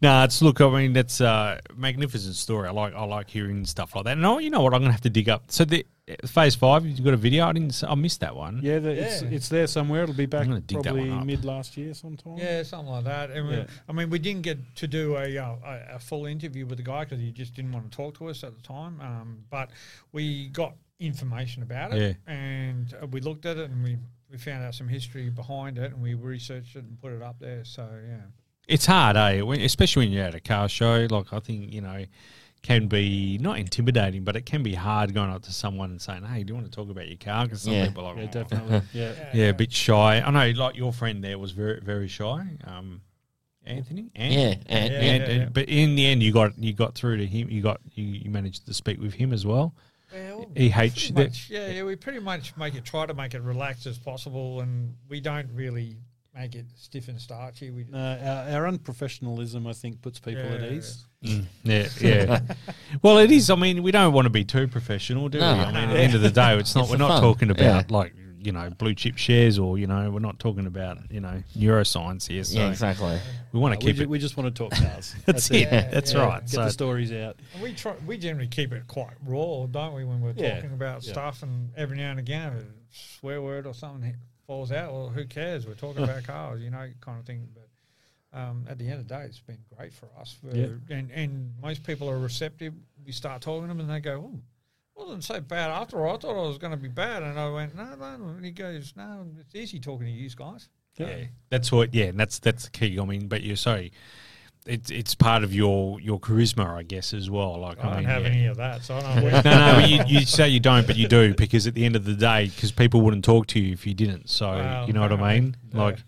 No, it's look. I mean, that's a magnificent story. I like. I like hearing stuff like that. And oh, you know what? I'm gonna have to dig up. So the phase five. You got a video? I didn't. s- I missed that one. Yeah, the, It's, Yeah. it's there somewhere. It'll be back gonna dig probably mid last year sometime. Yeah, something like that. And we- Yeah. I mean, we didn't get to do a uh, a, a full interview with the guy because he just didn't want to talk to us at the time. Um, but we got information about it, and uh, we looked at it, and we we found out some history behind it, and we researched it and put it up there. So yeah. It's hard, eh? When, especially when you're at a car show. Like I think you know, can be not intimidating, but it can be hard going up to someone and saying, "Hey, do you want to talk about your car?" Because some Yeah. people are like, Yeah, "Oh." definitely. yeah. yeah, a bit shy. I know, like your friend there was very, very shy. Um, Anthony, Ant? Yeah, and, Yeah, And, yeah, and- yeah. but in the end, you got you got through to him. You got you, you managed to speak with him as well. Well, EH, pretty much, yeah, yeah, we pretty much make it try to make it relaxed as possible, and we don't really make it stiff and starchy. We No, our, our unprofessionalism, I think, puts people at Yeah. ease. Mm, yeah, yeah. well, it is. I mean, we don't want to be too professional, do No. we? I mean, at the end of the day, it's not. It's we're not fun. talking about Yeah. like you know blue chip shares or you know we're not talking about you know neuroscience here. So yeah, exactly. we want No, to we, keep ju- it. we just want to talk cars. That's it. Yeah, That's yeah. right. Get So the stories out. And we try. We generally keep it quite raw, don't we? When we're Yeah, talking about yeah. stuff, and every now and again, a swear word or something hit- falls out. Well, who cares? We're talking about cars, you know, kind of thing. But um, at the end of the day, it's been great for us. For, Yeah. And and most people are receptive. We start talking to them, and they go, "Oh, wasn't so bad after all. I thought it was going to be bad." And I went, "No, no." And he goes, "No, it's easy talking to you guys." yeah, that's what. Yeah, and that's that's the key. I mean, but you're sorry. It's it's part of your your charisma, I guess, as well. Like I don't mean, have yeah. any of that, so I don't know. no, no, but you, you say you don't, but you do because at the end of the day, because people wouldn't talk to you if you didn't. So Well, you know what I mean? yeah. Like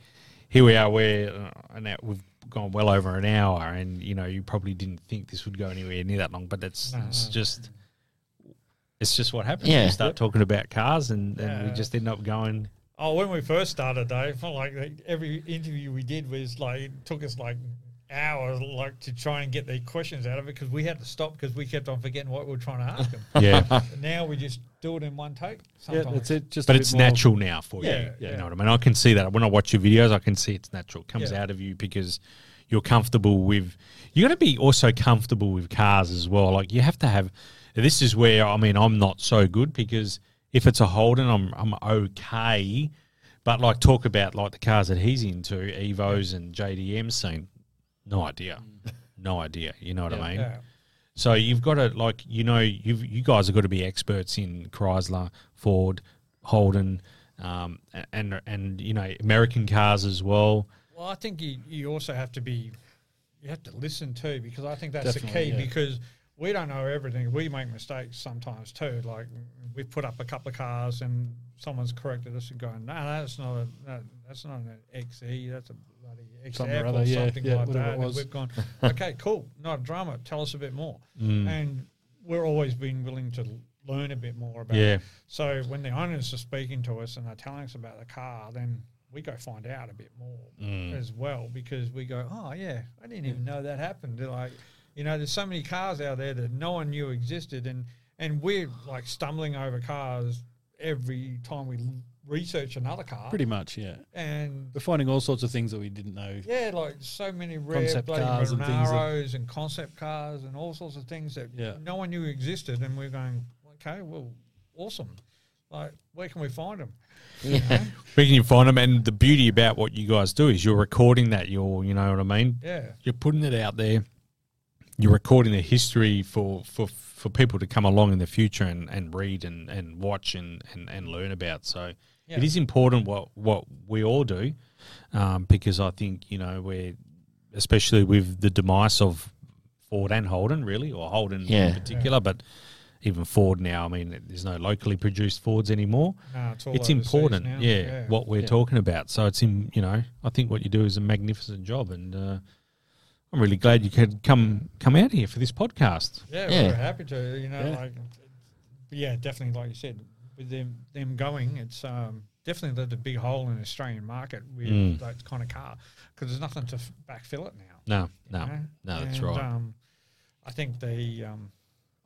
here we are, we're uh, an hour, we've gone well over an hour, and you know you probably didn't think this would go anywhere near that long, but it's, No, it's no. just it's just what happens. Yeah. You start talking about cars, and, and we just end up going. Oh, when we first started, Dave, like like, every interview we did was like it took us like hour like to try and get the questions out of it because we had to stop because we kept on forgetting what we were trying to ask them. Yeah. now we just do it in one take. Yeah, Sometimes. that's it. Just, but it's bit more- natural now for Yeah, you. yeah. You know what I mean? I can see that when I watch your videos. I can see it's natural. It comes Yeah. out of you because you're comfortable with. You got to be also comfortable with cars as well. Like you have to have. This is where I mean I'm not so good because if it's a Holden, I'm I'm okay. But like talk about like the cars that he's into, Evos and JDM scene. No idea, no idea. You know what I mean? Yeah. So you've got to like you know you you guys have got to be experts in Chrysler, Ford, Holden, um, and and you know American cars as well. Well, I think you, you also have to be, you have to listen too, because I think that's the key. yeah. Because we don't know everything. We make mistakes sometimes too. Like we've put up a couple of cars and someone's corrected us and going, no, that's not a, that, that's not an XE. That's a bloody Something or other, yeah, something yeah, like that. it And was. we've gone, okay, cool, not a drama. Tell us a bit more. And we're always been willing to learn a bit more about. Yeah. It. So when the owners are speaking to us and they're telling us about the car, then we go find out a bit more Mm. as well because we go, oh yeah, I didn't even know that happened. They're like, you know, there's so many cars out there that no one knew existed, and and we're like stumbling over cars every time we research another car. Pretty much, yeah. and We're finding all sorts of things that we didn't know. yeah, like so many rare Concept bloody cars and things that- and concept cars and all sorts of things that Yeah. no one knew existed, and we're going, okay, well, awesome. Like, where can we find them? Yeah. Where can you find them? And the beauty about what you guys do is you're recording that. You're you know what I mean. Yeah, You're putting it out there. You're recording the history for for for people to come along in the future and, and read and, and watch and, and, and learn about. So Yeah. it is important what what we all do, um, because I think you know we're especially with the demise of Ford and Holden, really, or Holden Yeah. in particular, but even Ford now. I mean, there's no locally produced Fords anymore. no, it's all it's important, now. yeah, what we're Yeah. talking about. So it's in, you know, I think what you do is a magnificent job, and uh, I'm really glad you could come come out here for this podcast. Yeah, Yeah. we're happy to. You know, Yeah. like, yeah, definitely, like you said, with them them going, it's um, definitely left a big hole in the Australian market with Mm. that kind of car because there's nothing to f- backfill it now. No, no, know? no, that's And, right. Um, I think the um,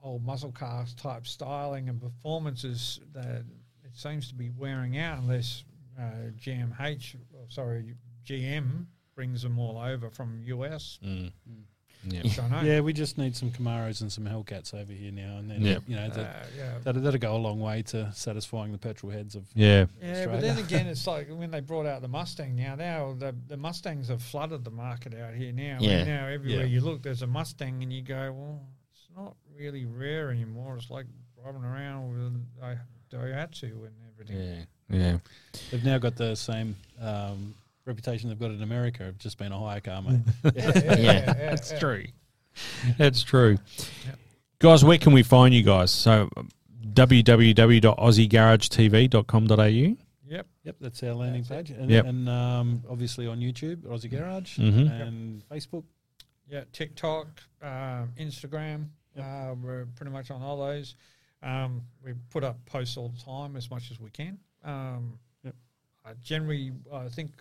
old muscle cars type styling and performances that it seems to be wearing out unless uh, GMH, sorry, GM brings them all over from US. Mm. Yeah. Don't. Yeah, we just need some Camaros and some Hellcats over here now and then. Yeah. You know, Uh, that, yeah. that, that'll go a long way to satisfying the petrol heads of. yeah, Yeah, but then again, it's like when they brought out the Mustang. Now, now the the Mustangs have flooded the market out here. Now, Yeah. And now everywhere Yeah. you look, there's a Mustang, and you go, well, it's not really rare anymore. It's like driving around with a Daihatsu and everything. yeah, yeah. They've now got the same um, reputation they've got in America of just being a hire car, mate. Yeah, yeah, Yeah. That's yeah. true. That's true. Yep. Guys, where can we find you guys? So um, www.aussiegaragetv.com.au. Yep. Yep, that's our landing That's page. And, Yep. and um, obviously on YouTube, Aussie Garage, Mhm. and Facebook. Yeah, TikTok, um, Instagram. Yep. Uh, we're pretty much on all those. Um, we put up posts all the time as much as we can. Um, Yep. uh, generally, I think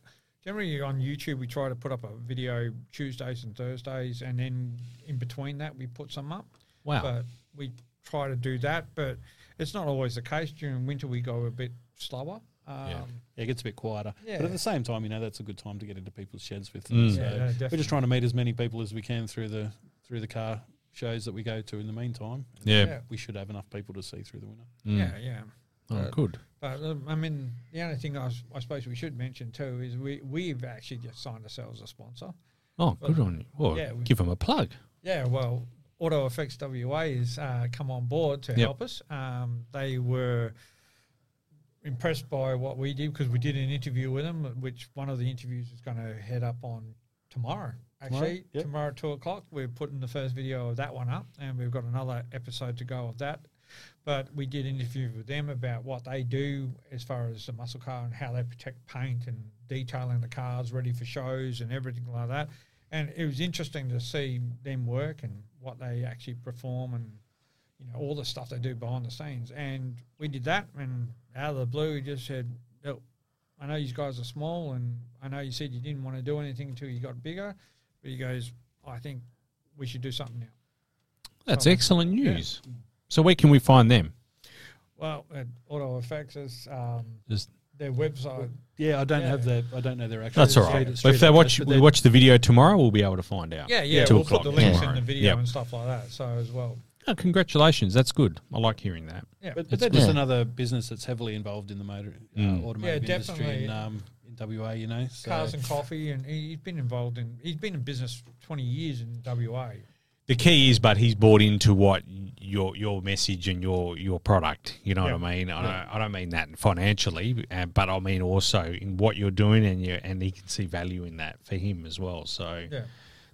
generally on YouTube we try to put up a video Tuesdays and Thursdays, and then in between that we put some up. Wow. But we try to do that, but it's not always the case. During winter we go a bit slower. Um, Yeah. Yeah, it gets a bit quieter. Yeah. But at the same time, you know, that's a good time to get into people's sheds with Mm. them. Yeah, So no, we're just trying to meet as many people as we can through the through the car shows that we go to in the meantime. yeah. yeah. We should have enough people to see through the winter. Mm. Yeah, yeah. Oh, Uh, good. But um, I mean, the only thing I, s- I suppose we should mention too is we we've actually just signed ourselves a sponsor. Oh, good on you. Well, yeah, we- give them a plug. Yeah, well, Auto Effects WA has uh, come on board to Yep. help us. Um, they were impressed by what we did because we did an interview with them, which one of the interviews is going to head up on tomorrow. Actually, Yep. tomorrow at two o'clock, we're putting the first video of that one up, and we've got another episode to go of that. But we did interview with them about what they do as far as the muscle car and how they protect paint and detailing the cars ready for shows and everything like that. And it was interesting to see them work and what they actually perform and you know all the stuff they do behind the scenes. And we did that, and out of the blue, we just said, "Look, I know you guys are small, and I know you said you didn't want to do anything until you got bigger, But he goes, I think we should do something now. That's So- excellent news. So where can we find them? Well, at Auto Effects is um, Just their website. Yeah, I don't Yeah. have the. I don't know their actual. that's all straight- right. But if they address, watch we watch the video tomorrow, we'll be able to find out. Yeah, yeah. Two we'll put o'clock the links tomorrow. in the video Yep. and stuff like that. So as well. Oh, congratulations. That's good. I like hearing that. Yeah. But, but It's they're just good. another business that's heavily involved in the motor uh, Mm. automotive Yeah, industry in, um, in WA. You know, so Cars and coffee, and he- he's been involved in. He's been in business twenty years in WA. The key is, but he's bought into what your your message and your your product. You know Yeah. what I mean? I don't, I don't mean that financially, uh, but I mean also in what you're doing, and you and he can see value in that for him as well. So Yeah.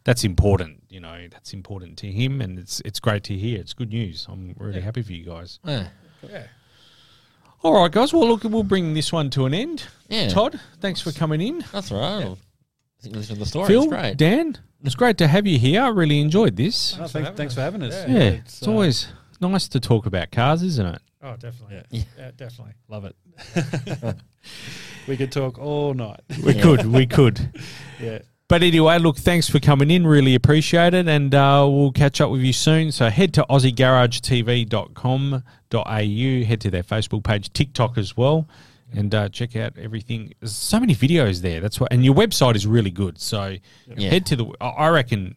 that's important. You know, that's important to him, and it's it's great to hear. It's good news. I'm really Yeah. happy for you guys. Yeah. Yeah. All right, guys. Well, look, we'll bring this one to an end. Yeah. Todd, thanks for coming in. That's all right. I think listen to the story. Phil, it's great. Dan, it's great to have you here. I really enjoyed this. No, Thanks for having thanks us. for having us. Yeah. Yeah, it's, uh, always nice to talk about cars, isn't it? Oh, definitely. Yeah. Yeah, definitely. love it. we could talk all night. We could, we could. Yeah. But anyway, look, thanks for coming in. Really appreciate it. And uh, we'll catch up with you soon. So head to aussiegaragetv.com.au, head to their Facebook page, TikTok as well, and uh, check out everything. There's so many videos there. That's what, and your website is really good. So Yeah. head to the, I I reckon,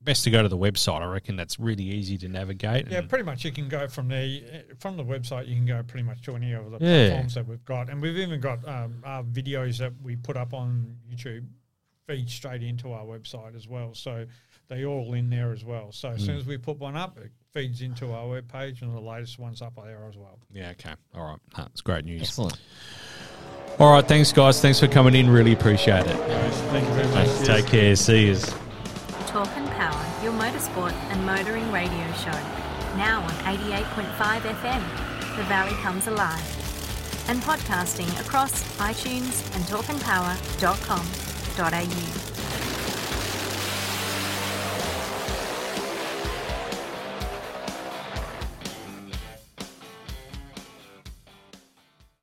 best to go to the website. I reckon that's really easy to navigate. Yeah, pretty much you can go from the from the website. You can go pretty much to any of the Yeah. platforms that we've got, and we've even got um, our videos that we put up on YouTube feed straight into our website as well. So they all in there as well. So as soon Mm. as we put one up, it feeds into our web page, and the latest one's up there as well. yeah, okay. All right. That's great news. Excellent. All right. Thanks, guys. Thanks for coming in. Really appreciate it. Thank you very much. Take care. See you. Talking Power, your motorsport and motoring radio show. Now on 88.5 FM, The Valley Comes Alive. And podcasting across iTunes and talkingpower.com.au.